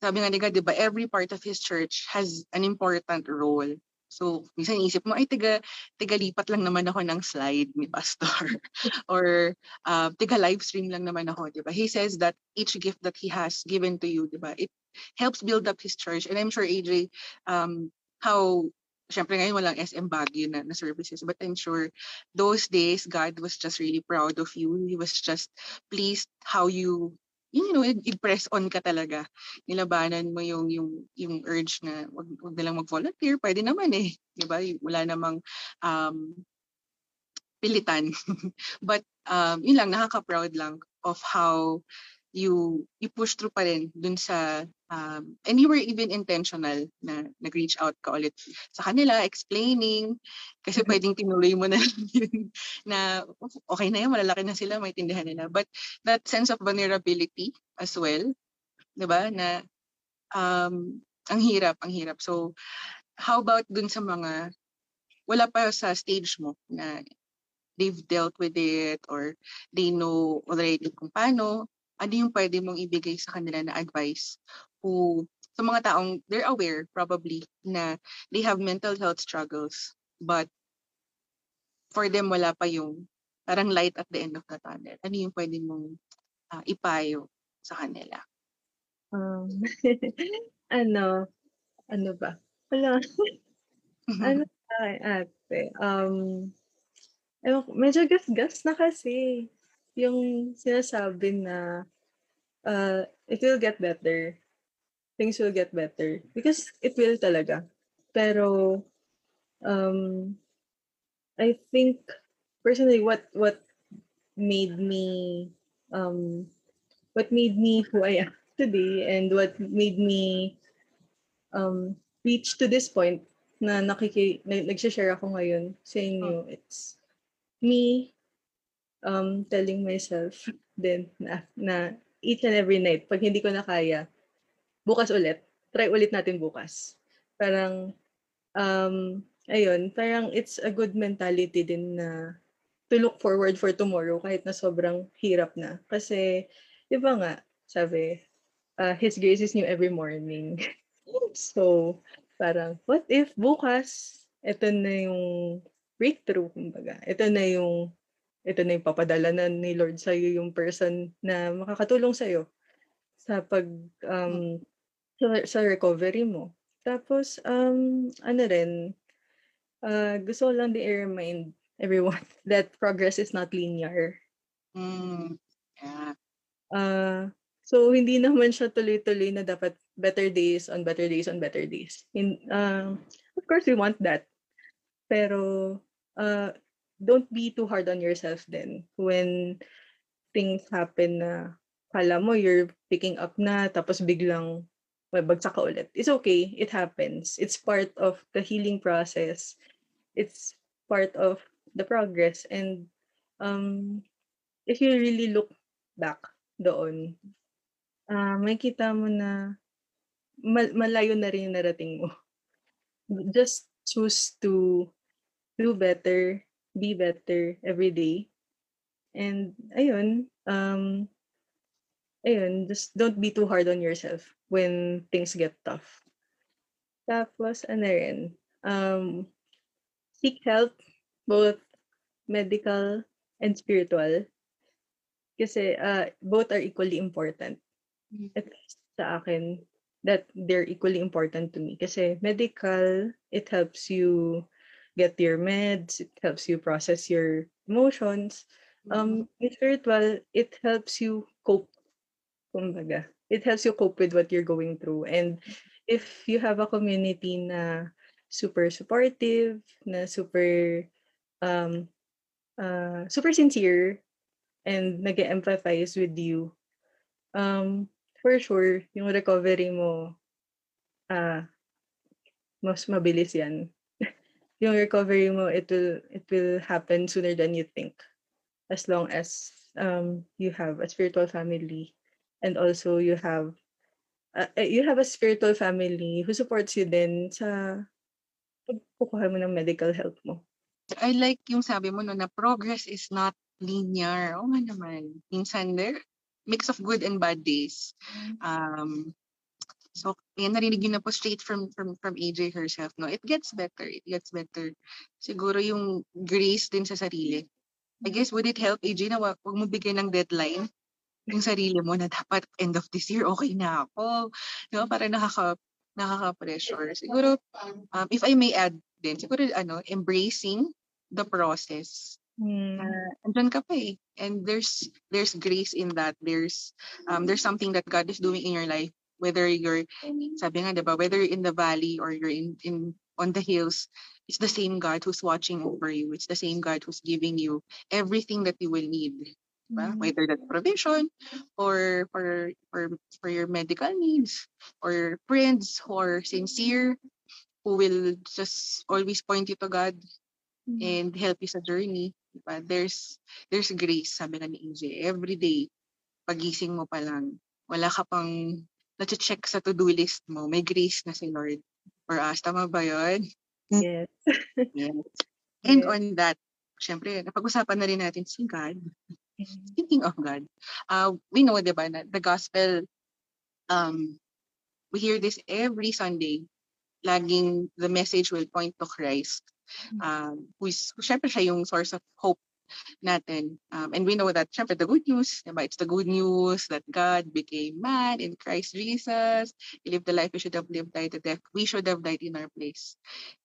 S11: sabi nga nila, di ba, every part of his church has an important role. So, minsan isip mo, ay, tiga, tiga lipat lang naman ako ng slide ni Pastor. Or, uh, tiga live stream lang naman ako, di ba? He says that each gift that he has given to you, di ba, it helps build up his church. And I'm sure, AJ, um, how, syempre ngayon walang SM Baguio na, na services, but I'm sure those days, God was just really proud of you. He was just pleased how you you know, i-press on ka talaga. Nilabanan mo yung yung yung urge na wag, wag na lang mag-volunteer, pwede naman eh, 'di ba? Wala namang um pilitan. But um yun lang nakaka-proud lang of how you you push through pa rin dun sa um, and you were even intentional na nag-reach out ka ulit sa kanila explaining kasi pwedeng tinuloy mo na na okay na yan malalaki na sila maintindihan nila. But that sense of vulnerability as well 'di ba na um ang hirap ang hirap. So how about dun sa mga wala pa sa stage mo na they've dealt with it or they know already kung paano ano yung pwede mong ibigay sa kanila na advice who sa mga taong they're aware probably na they have mental health struggles but for them wala pa yung parang light at the end of the tunnel. Ano yung pwede mong uh, ipayo sa kanila?
S12: Um, ano, ano ba? Wala. ano sa akin, ate? Um, medyo gas-gas na kasi yung sinasabi na uh, it will get better. Things will get better. Because it will talaga. Pero, um, I think, personally, what, what made me, um, what made me who I am today and what made me um, reach to this point na nakiki, na, nagsishare ako ngayon sa inyo, it's me um, telling myself din na, na each and every night, pag hindi ko na kaya, bukas ulit. Try ulit natin bukas. Parang, um, ayun, parang it's a good mentality din na to look forward for tomorrow kahit na sobrang hirap na. Kasi, di ba nga, sabi, uh, His grace is new every morning. so, parang, what if bukas, ito na yung breakthrough, kumbaga. Ito na yung ito na yung papadala na ni Lord sa iyo yung person na makakatulong sa iyo sa pag um sa, sa recovery mo. Tapos um ano rin uh, gusto ko lang din i-remind everyone that progress is not linear.
S11: Mm, yeah.
S12: Uh, so hindi naman siya tuloy-tuloy na dapat better days on better days on better days. In uh, of course we want that. Pero uh, don't be too hard on yourself then when things happen na kala mo you're picking up na tapos biglang well, bagsak ka ulit. It's okay. It happens. It's part of the healing process. It's part of the progress. And um, if you really look back doon, uh, makita mo na mal- malayo na rin yung narating mo. Just choose to do better be better every day. And ayun, um, ayun, just don't be too hard on yourself when things get tough. Tapos, ano rin, um, seek help, both medical and spiritual. Kasi uh, both are equally important. At least sa akin, that they're equally important to me. Kasi medical, it helps you get your meds, it helps you process your emotions. Um, in spiritual, it helps you cope. Kumbaga. It helps you cope with what you're going through. And if you have a community na super supportive, na super um uh, super sincere and nag-empathize with you, um, for sure, yung recovery mo, uh, mas mabilis yan yung recovery mo it will it will happen sooner than you think as long as um you have a spiritual family and also you have uh, uh, you have a spiritual family who supports you din sa pagkukuha mo ng medical help mo.
S11: I like yung sabi mo no, na progress is not linear. Oo nga naman. Minsan there, mix of good and bad days. Um, so, yan, narinig yun na po straight from, from, from AJ herself. No? It gets better. It gets better. Siguro yung grace din sa sarili. I guess, would it help, AJ, na wag wag mo bigyan ng deadline yung sarili mo na dapat end of this year, okay na ako. Ba? Para nakaka, nakaka-pressure. Siguro, um, if I may add din, siguro, ano, embracing the process. Uh, andyan ka pa eh. And there's there's grace in that. There's um there's something that God is doing in your life. Whether you're, sabi nga, diba, whether you're in the valley or you're in, in on the hills, it's the same God who's watching over you. It's the same God who's giving you everything that you will need. Diba? Whether that's provision or for for for your medical needs or friends who are sincere, who will just always point you to God and help you sa journey. Diba? There's there's grace, sabi nga ni EJ. Every day, pagising mo pa lang, wala ka pang na-check sa to-do list mo, may grace na si Lord for us. Tama ba yun?
S12: Yes.
S11: yes. And on that, syempre, napag-usapan na rin natin si God. Speaking of God, uh, we know, di ba, na the gospel, um, we hear this every Sunday. Laging the message will point to Christ. Um, who is, syempre siya yung source of hope natin. Um, and we know that, syempre, the good news, diba? it's the good news that God became man in Christ Jesus. He lived the life we should have lived, died the death we should have died in our place.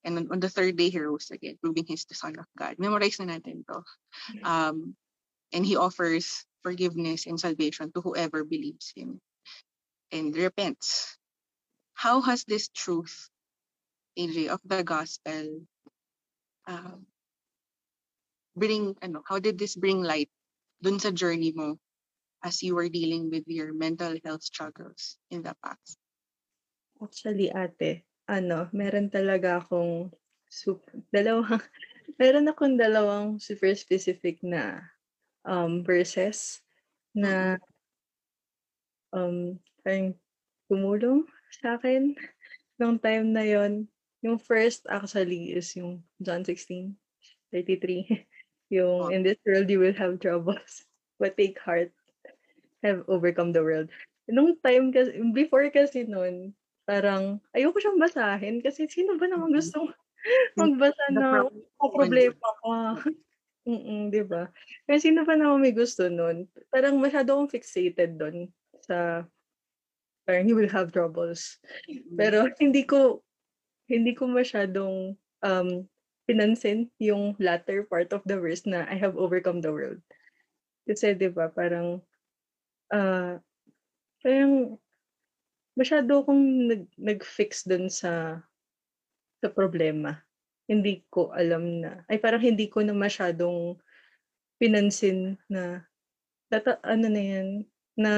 S11: And on, on the third day, he rose again, proving he's the Son of God. Memorize na natin to. Um, and he offers forgiveness and salvation to whoever believes him and repents. How has this truth, AJ, of the gospel um, bring, ano, how did this bring light dun sa journey mo as you were dealing with your mental health struggles in the past?
S12: Actually, ate, ano, meron talaga akong super, dalawang, meron akong dalawang super specific na um, verses na um, parang tumulong sa akin nung time na yon. Yung first actually is yung John 16, 33. Yung in this world you will have troubles, but take heart, have overcome the world. Nung time kasi, before kasi nun, parang ayoko siyang basahin kasi sino ba naman gusto magbasa na oh, problema ka? Mm, 'di ba? Kasi sino pa naman may gusto nun? Parang masyado akong fixated doon sa parang you will have troubles. Pero hindi ko hindi ko masyadong um pinansin yung latter part of the verse na I have overcome the world. Kasi 'di ba parang uh, parang masyado akong nag nag-fix dun sa sa problema. Hindi ko alam na ay parang hindi ko na masyadong pinansin na tata, ano na yan na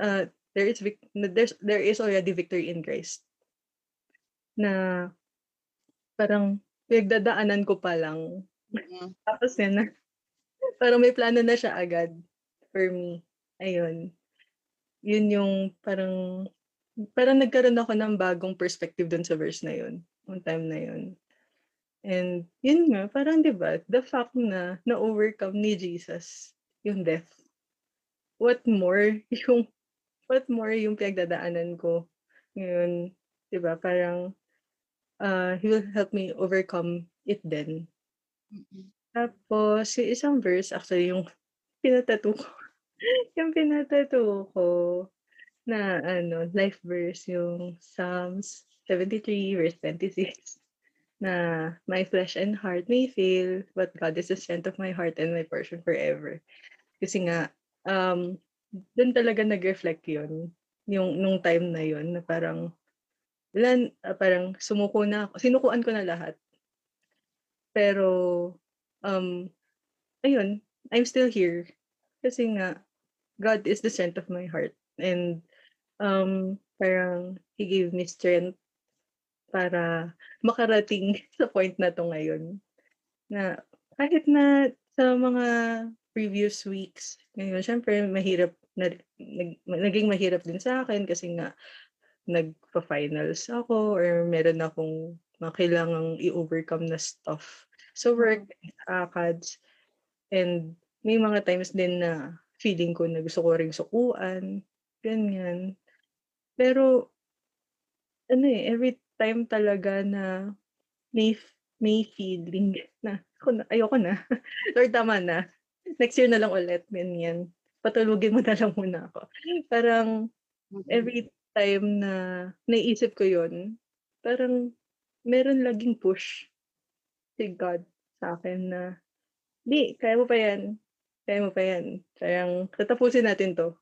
S12: uh, there is vic- there's there is already victory in Christ. Na parang pinagdadaanan ko pa lang. Tapos yan na. Parang may plano na siya agad for me. Ayun. Yun yung parang parang nagkaroon ako ng bagong perspective dun sa verse na yun. Yung time na yun. And yun nga, parang 'di ba, the fact na na-overcome ni Jesus yung death. What more yung what more yung pinagdadaanan ko ngayon, 'di ba? Parang uh, he will help me overcome it then. Tapos, yung isang verse, actually, yung pinatato ko. yung pinatato ko na ano, life verse, yung Psalms 73 verse 26 na my flesh and heart may fail, but God is the strength of my heart and my portion forever. Kasi nga, um, dun talaga nag-reflect yun. Yung, nung time na yun, na parang, wala, uh, parang sumuko na ako. Sinukuan ko na lahat. Pero, um, ayun, I'm still here. Kasi nga, God is the strength of my heart. And, um, parang, He gave me strength para makarating sa point na to ngayon. Na kahit na sa mga previous weeks, ngayon, syempre mahirap, na, nag, naging mahirap din sa akin kasi nga nagpa-finals ako or meron akong mga kailangang i-overcome na stuff. So work, ACADS, and may mga times din na feeling ko na gusto ko ring sukuan, ganyan. Pero, ano eh, every time talaga na may, may feeling na, ako na ayoko na. Lord, tama na. Next year na lang ulit, ganyan. Patulugin mo na lang muna ako. Parang, every time na naisip ko yon parang meron laging push si God sa akin na, di, kaya mo pa yan. Kaya mo pa yan. Parang, tatapusin natin to.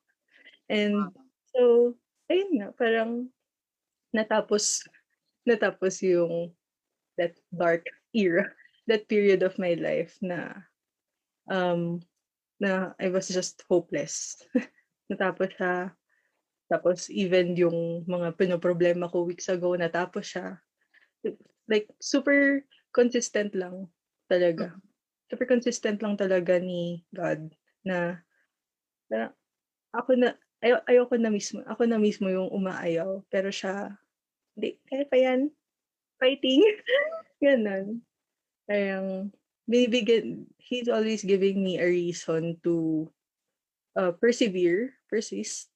S12: And, so, ayun nga, parang, natapos, natapos yung, that dark era, that period of my life na, um, na I was just hopeless. natapos siya. Tapos even yung mga pinoproblema ko weeks ago, natapos siya. Like, super consistent lang talaga. Super consistent lang talaga ni God na, na ako na, ayo, ayoko na mismo, ako na mismo yung umaayaw. Pero siya, hindi, kaya pa yan. Fighting. Ganon. Parang, binibigyan, he's always giving me a reason to uh, persevere, persist.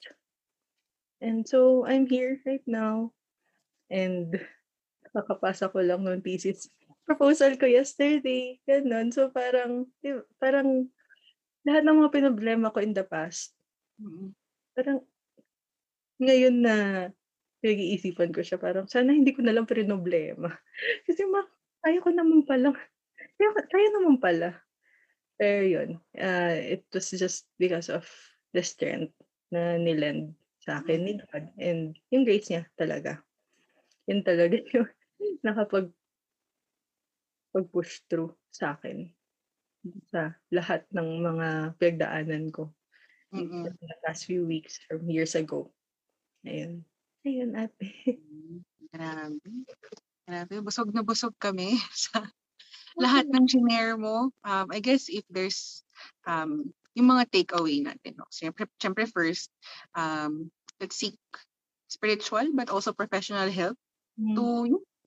S12: And so, I'm here right now. And kakapasa ko lang ng thesis proposal ko yesterday. Ganon. So, parang, parang lahat ng mga pinoblema ko in the past, parang ngayon na pinag-iisipan ko siya, parang sana hindi ko na lang pinoblema. Kasi ma, kaya ko naman pala. Kaya, kaya naman pala. Pero yun, uh, it was just because of the strength na nilend sa akin ni God and yung grace niya talaga. Yun talaga yung nakapag pag-push through sa akin sa lahat ng mga pinagdaanan ko in the past few weeks from years ago. Ayun. Ayun, ate.
S11: Grabe. Grabe. Busog na busog kami sa lahat ng shinare mo. Um, I guess if there's um, yung mga takeaway natin. No? Siyempre, siyempre first, um, let's seek spiritual but also professional help
S12: Mm.
S11: to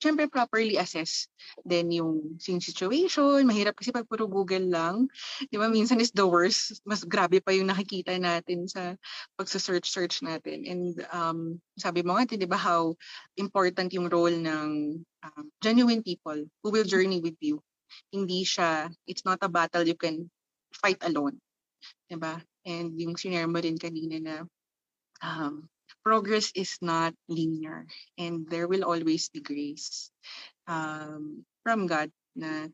S11: syempre properly assess then yung yung situation. Mahirap kasi pag puro Google lang. Di ba? Minsan is the worst. Mas grabe pa yung nakikita natin sa pagsa-search-search natin. And um, sabi mo nga, di ba, how important yung role ng um, genuine people who will journey with you. Hindi siya, it's not a battle you can fight alone. Di ba? And yung sinare mo rin kanina na um, progress is not linear and there will always be grace um, from God na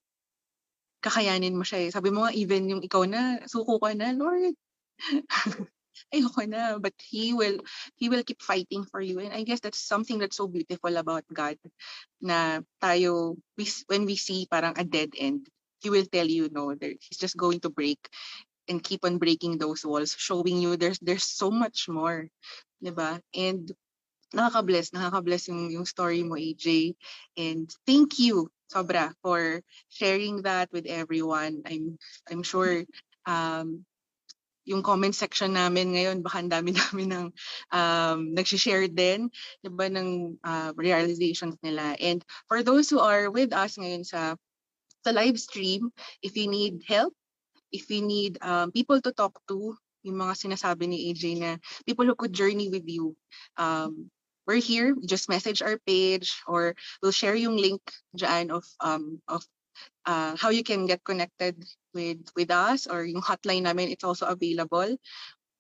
S11: kakayanin mo siya. eh. Sabi mo nga, even yung ikaw na, suko ka na, Lord. Ayoko na, but He will, He will keep fighting for you. And I guess that's something that's so beautiful about God na tayo, we, when we see parang a dead end, He will tell you, no, there, He's just going to break and keep on breaking those walls, showing you there's there's so much more, 'di ba? And nakaka-bless, nakaka-bless yung yung story mo, AJ. And thank you sobra for sharing that with everyone. I'm I'm sure um yung comment section namin ngayon baka ang dami-dami ng um nagshi-share din 'di ba ng uh, realizations nila. And for those who are with us ngayon sa sa live stream, if you need help if you need um, people to talk to, yung mga sinasabi ni AJ na people who could journey with you, um, we're here. Just message our page or we'll share yung link dyan of um, of uh, how you can get connected with with us or yung hotline namin. It's also available.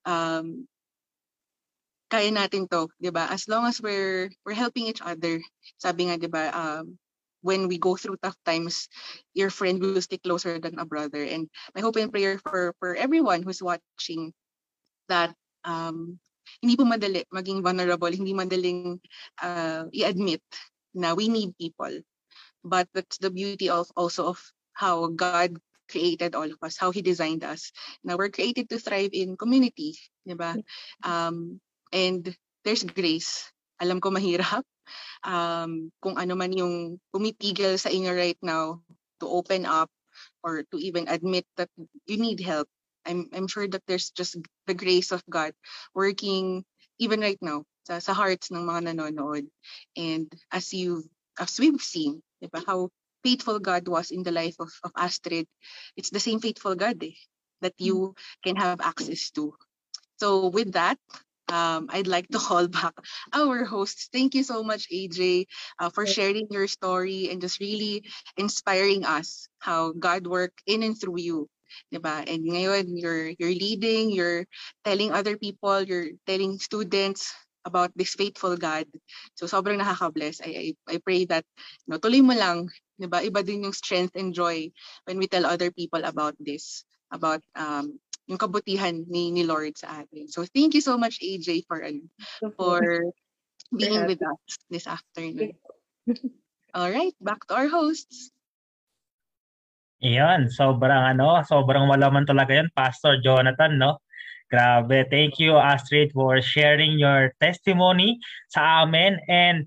S11: Um, kaya natin to, 'di ba? As long as we're we're helping each other. Sabi nga 'di ba, um, when we go through tough times, your friend will stick closer than a brother. And my hope and prayer for for everyone who's watching that um, hindi po madali maging vulnerable, hindi madaling uh, i-admit na we need people. But that's the beauty of also of how God created all of us, how He designed us. Now we're created to thrive in community, di ba? Um, and there's grace. Alam ko mahirap, um, kung ano man yung pumipigil sa inyo right now to open up or to even admit that you need help. I'm I'm sure that there's just the grace of God working even right now sa, sa hearts ng mga nanonood. And as you as we've seen, diba, how faithful God was in the life of, of Astrid, it's the same faithful God eh, that you can have access to. So with that, um, I'd like to call back our hosts. Thank you so much, AJ, uh, for sharing your story and just really inspiring us how God worked in and through you. Diba? And ngayon, you're, you're leading, you're telling other people, you're telling students about this faithful God. So sobrang nakaka-bless. I, I, I pray that you know, tuloy mo lang, diba? iba din yung strength and joy when we tell other people about this, about um, yung kabutihan ni, ni Lord sa atin. So thank you so much AJ for ano, for being with us this afternoon. All right, back to our hosts.
S2: Iyan, sobrang ano, sobrang malaman talaga yan, Pastor Jonathan, no? Grabe. Thank you, Astrid, for sharing your testimony sa amin. And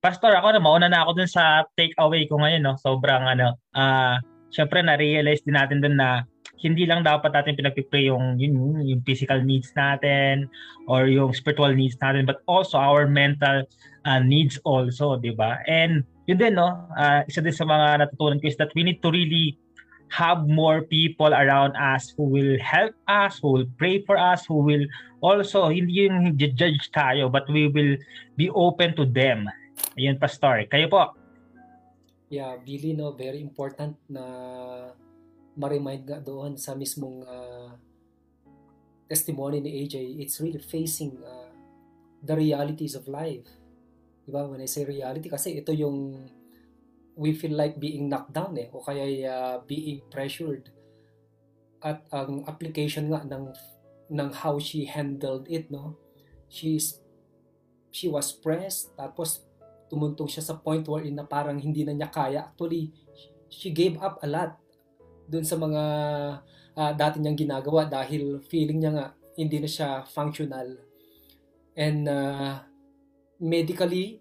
S2: Pastor, ako na mauna na ako dun sa takeaway ko ngayon, no? Sobrang ano, ah, uh, syempre na-realize din natin dun na hindi lang dapat natin pinagpipray yung, yung, yung physical needs natin or yung spiritual needs natin, but also our mental uh, needs also, di ba? And yun din, no? Uh, isa din sa mga natutunan ko is that we need to really have more people around us who will help us, who will pray for us, who will also, hindi yung judge tayo, but we will be open to them. Ayun, Pastor. Kayo po.
S5: Yeah, Billy, no, very important na ma-remind nga doon sa mismong uh, testimony ni AJ. It's really facing uh, the realities of life. Diba? When I say reality, kasi ito yung we feel like being knocked down eh, o kaya uh, being pressured. At ang application nga ng ng how she handled it, no? She's she was pressed, tapos tumuntong siya sa point wherein na parang hindi na niya kaya. Actually, she gave up a lot dun sa mga uh, dati niyang ginagawa dahil feeling niya nga hindi na siya functional. And uh, medically,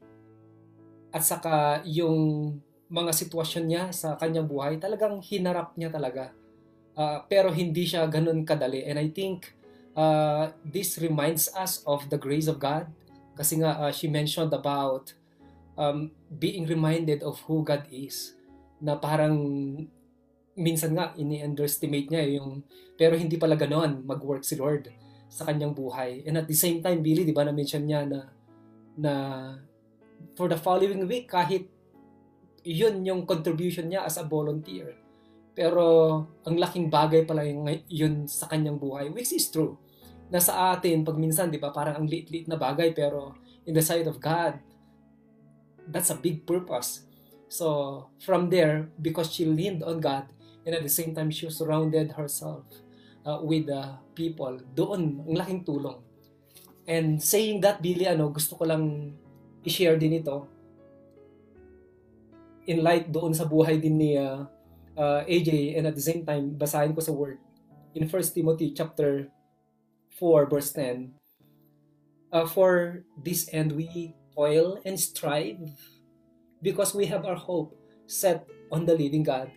S5: at saka yung mga sitwasyon niya sa kanyang buhay, talagang hinarap niya talaga. Uh, pero hindi siya ganun kadali. And I think uh, this reminds us of the grace of God. Kasi nga, uh, she mentioned about um, being reminded of who God is. Na parang minsan nga ini-underestimate niya yung pero hindi pala ganoon mag-work si Lord sa kanyang buhay. And at the same time, Billy, di ba na-mention niya na na for the following week kahit yun yung contribution niya as a volunteer. Pero ang laking bagay pala yung yun sa kanyang buhay, which is true. Na sa atin, pag minsan, di ba, parang ang liit-liit na bagay, pero in the sight of God, that's a big purpose. So, from there, because she leaned on God, and at the same time, she surrounded herself uh, with uh, people, doon, ang laking tulong. And saying that, Billy, ano, gusto ko lang i-share din ito. In light doon sa buhay din ni uh, uh, AJ and at the same time basahin ko sa word. In 1 Timothy chapter 4 verse 10 uh, for this end we toil and strive because we have our hope set on the living God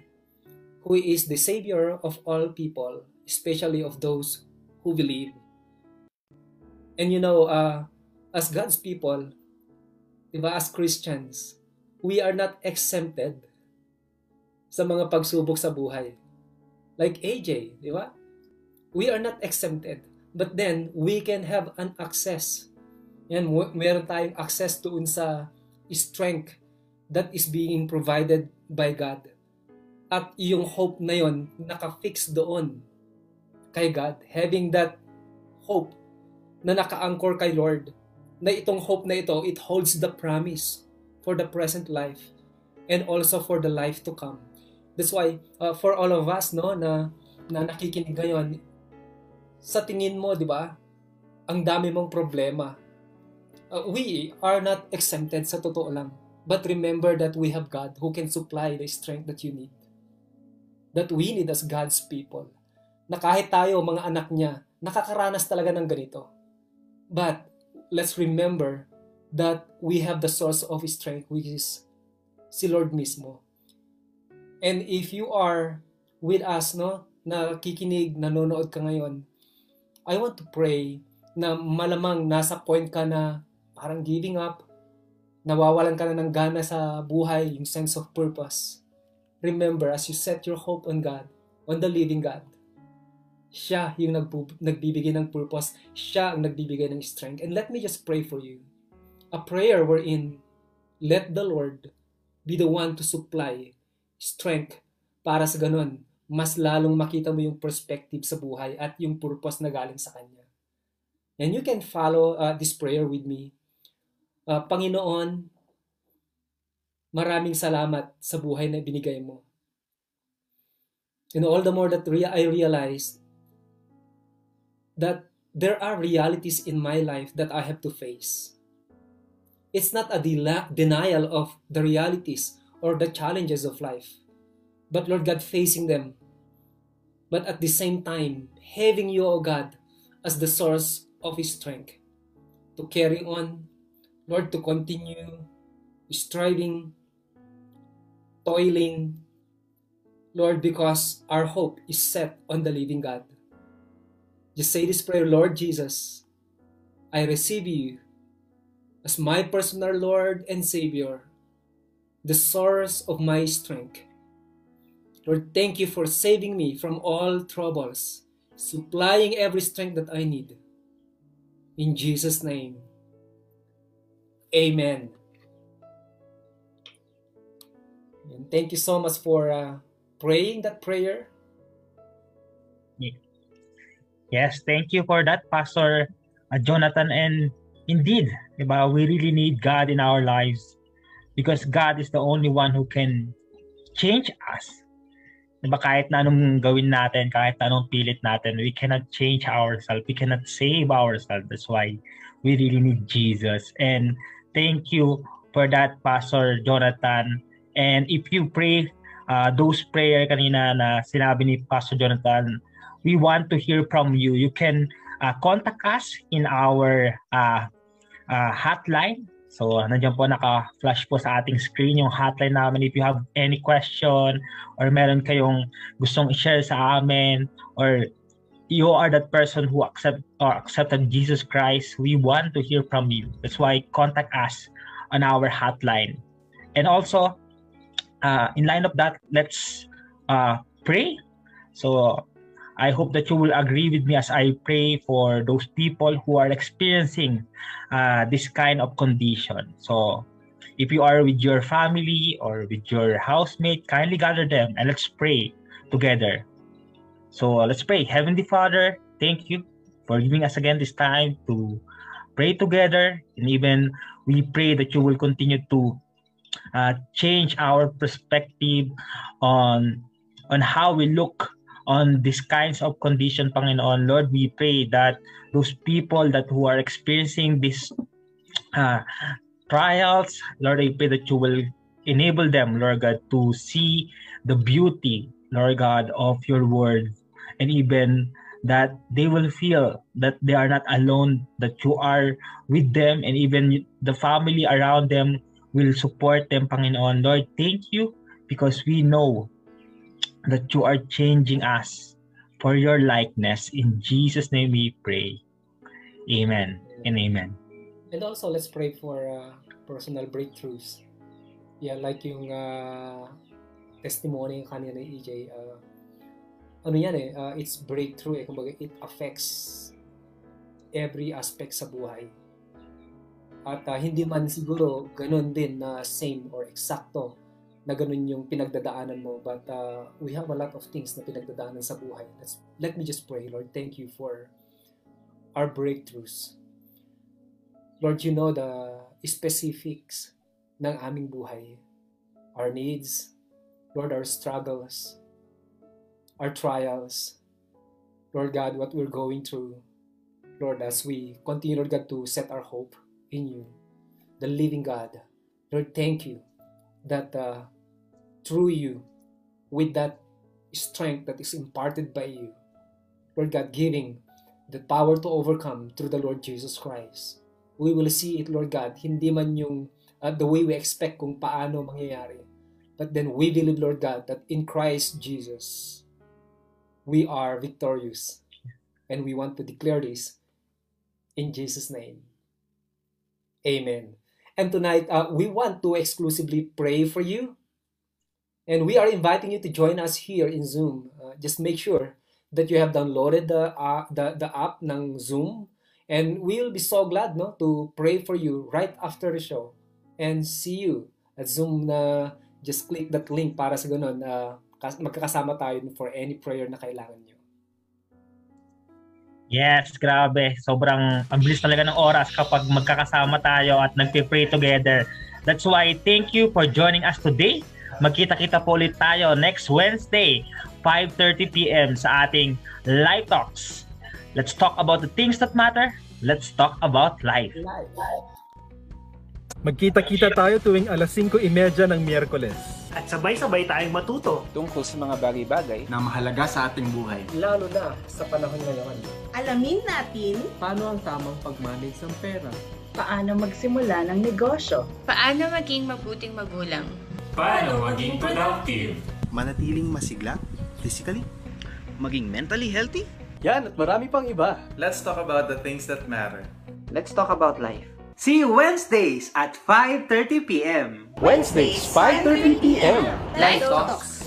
S5: who is the savior of all people especially of those who believe and you know uh, as God's people diba as Christians we are not exempted sa mga pagsubok sa buhay. Like AJ, di ba? We are not exempted. But then, we can have an access. Yan, meron tayong access doon sa strength that is being provided by God. At yung hope na yon naka-fix doon kay God. Having that hope na naka-anchor kay Lord, na itong hope na ito, it holds the promise for the present life and also for the life to come. That's why uh, for all of us no na na nakikinig ngayon sa tingin mo, 'di ba? Ang dami mong problema. Uh, we are not exempted sa totoo lang. But remember that we have God who can supply the strength that you need. That we need as God's people. Na kahit tayo, mga anak niya, nakakaranas talaga ng ganito. But let's remember that we have the source of strength which is si Lord mismo. And if you are with us no na kikinig, nanonood ka ngayon, I want to pray na malamang nasa point ka na parang giving up, nawawalan ka na ng gana sa buhay, yung sense of purpose. Remember, as you set your hope on God, on the living God, siya yung nagbu- nagbibigay ng purpose, siya ang nagbibigay ng strength. And let me just pray for you. A prayer wherein let the Lord be the one to supply strength para sa ganun, mas lalong makita mo yung perspective sa buhay at yung purpose na galing sa Kanya. And you can follow uh, this prayer with me. Uh, Panginoon, maraming salamat sa buhay na binigay mo. And all the more that rea- I realized that there are realities in my life that I have to face. It's not a de- denial of the realities or the challenges of life, but Lord God, facing them. But at the same time, having you, O God, as the source of His strength to carry on, Lord, to continue striving, toiling, Lord, because our hope is set on the living God. Just say this prayer, Lord Jesus, I receive you as my personal Lord and Savior, the source of my strength. Lord, thank you for saving me from all troubles, supplying every strength that I need. In Jesus' name, Amen. And thank you so much for uh, praying that prayer.
S2: Yes, thank you for that, Pastor uh, Jonathan. And indeed, we really need God in our lives because God is the only one who can change us. Diba, kahit na anong gawin natin, kahit na anong pilit natin, we cannot change ourselves. We cannot save ourselves. That's why we really need Jesus. And thank you for that, Pastor Jonathan. And if you pray uh, those prayer kanina na sinabi ni Pastor Jonathan, we want to hear from you. You can uh, contact us in our uh, uh, hotline. So, nandiyan po naka-flash po sa ating screen yung hotline namin. If you have any question or meron kayong gustong i-share sa amin or you are that person who accept or accepted Jesus Christ, we want to hear from you. That's why contact us on our hotline. And also, uh, in line of that, let's uh, pray. So, I hope that you will agree with me as I pray for those people who are experiencing uh, this kind of condition. So, if you are with your family or with your housemate, kindly gather them and let's pray together. So, let's pray. Heavenly Father, thank you for giving us again this time to pray together. And even we pray that you will continue to uh, change our perspective on on how we look on these kinds of condition, Panginoon. Lord, we pray that those people that who are experiencing these uh, trials, Lord, I pray that you will enable them, Lord God, to see the beauty, Lord God, of your word, and even that they will feel that they are not alone, that you are with them, and even the family around them will support them, Panginoon. Lord, thank you because we know that you are changing us for your likeness. In Jesus' name we pray. Amen and amen.
S5: And also, let's pray for uh, personal breakthroughs. Yeah, like yung uh, testimony kanina ni EJ, uh, ano yan eh, uh, it's breakthrough eh, kumbaga it affects every aspect sa buhay. At uh, hindi man siguro ganun din na same or eksakto na ganun yung pinagdadaanan mo. But uh, we have a lot of things na pinagdadaanan sa buhay. Let's, let me just pray, Lord. Thank you for our breakthroughs. Lord, you know the specifics ng aming buhay. Our needs, Lord, our struggles, our trials. Lord God, what we're going through. Lord, as we continue, Lord God, to set our hope in you, the living God. Lord, thank you that uh, through you, with that strength that is imparted by you, Lord God, giving the power to overcome through the Lord Jesus Christ. We will see it, Lord God, hindi man yung uh, the way we expect kung paano mangyayari. But then we believe, Lord God, that in Christ Jesus, we are victorious. And we want to declare this in Jesus' name. Amen. And tonight, uh, we want to exclusively pray for you. And we are inviting you to join us here in Zoom. Uh, just make sure that you have downloaded the, uh, the, the app ng Zoom. And we will be so glad no, to pray for you right after the show. And see you at Zoom na just click that link para sa ganun uh, kas- magkakasama tayo for any prayer na kailangan nyo.
S2: Yes, grabe. Sobrang ang bilis talaga ng oras kapag magkakasama tayo at nagpe-pray together. That's why thank you for joining us today. Magkita-kita po ulit tayo next Wednesday, 5.30pm sa ating Live Talks. Let's talk about the things that matter. Let's talk about life.
S1: Magkita-kita tayo tuwing alas 5.30 ng Miyerkules.
S13: At sabay-sabay tayong matuto
S3: tungkol sa mga bagay-bagay
S4: na mahalaga sa ating buhay.
S5: Lalo na sa panahon ngayon.
S6: Alamin natin
S14: Paano ang tamang pag-manage ng pera?
S6: paano magsimula ng negosyo.
S7: Paano maging mabuting magulang?
S8: Paano maging productive?
S9: Manatiling masigla, physically, maging mentally healthy,
S14: Yan at marami pang iba.
S4: Let's talk about the things that matter.
S3: Let's talk about life.
S10: See you Wednesdays at 5.30 p.m.
S14: Wednesdays, 5.30 p.m.
S7: Live Talks!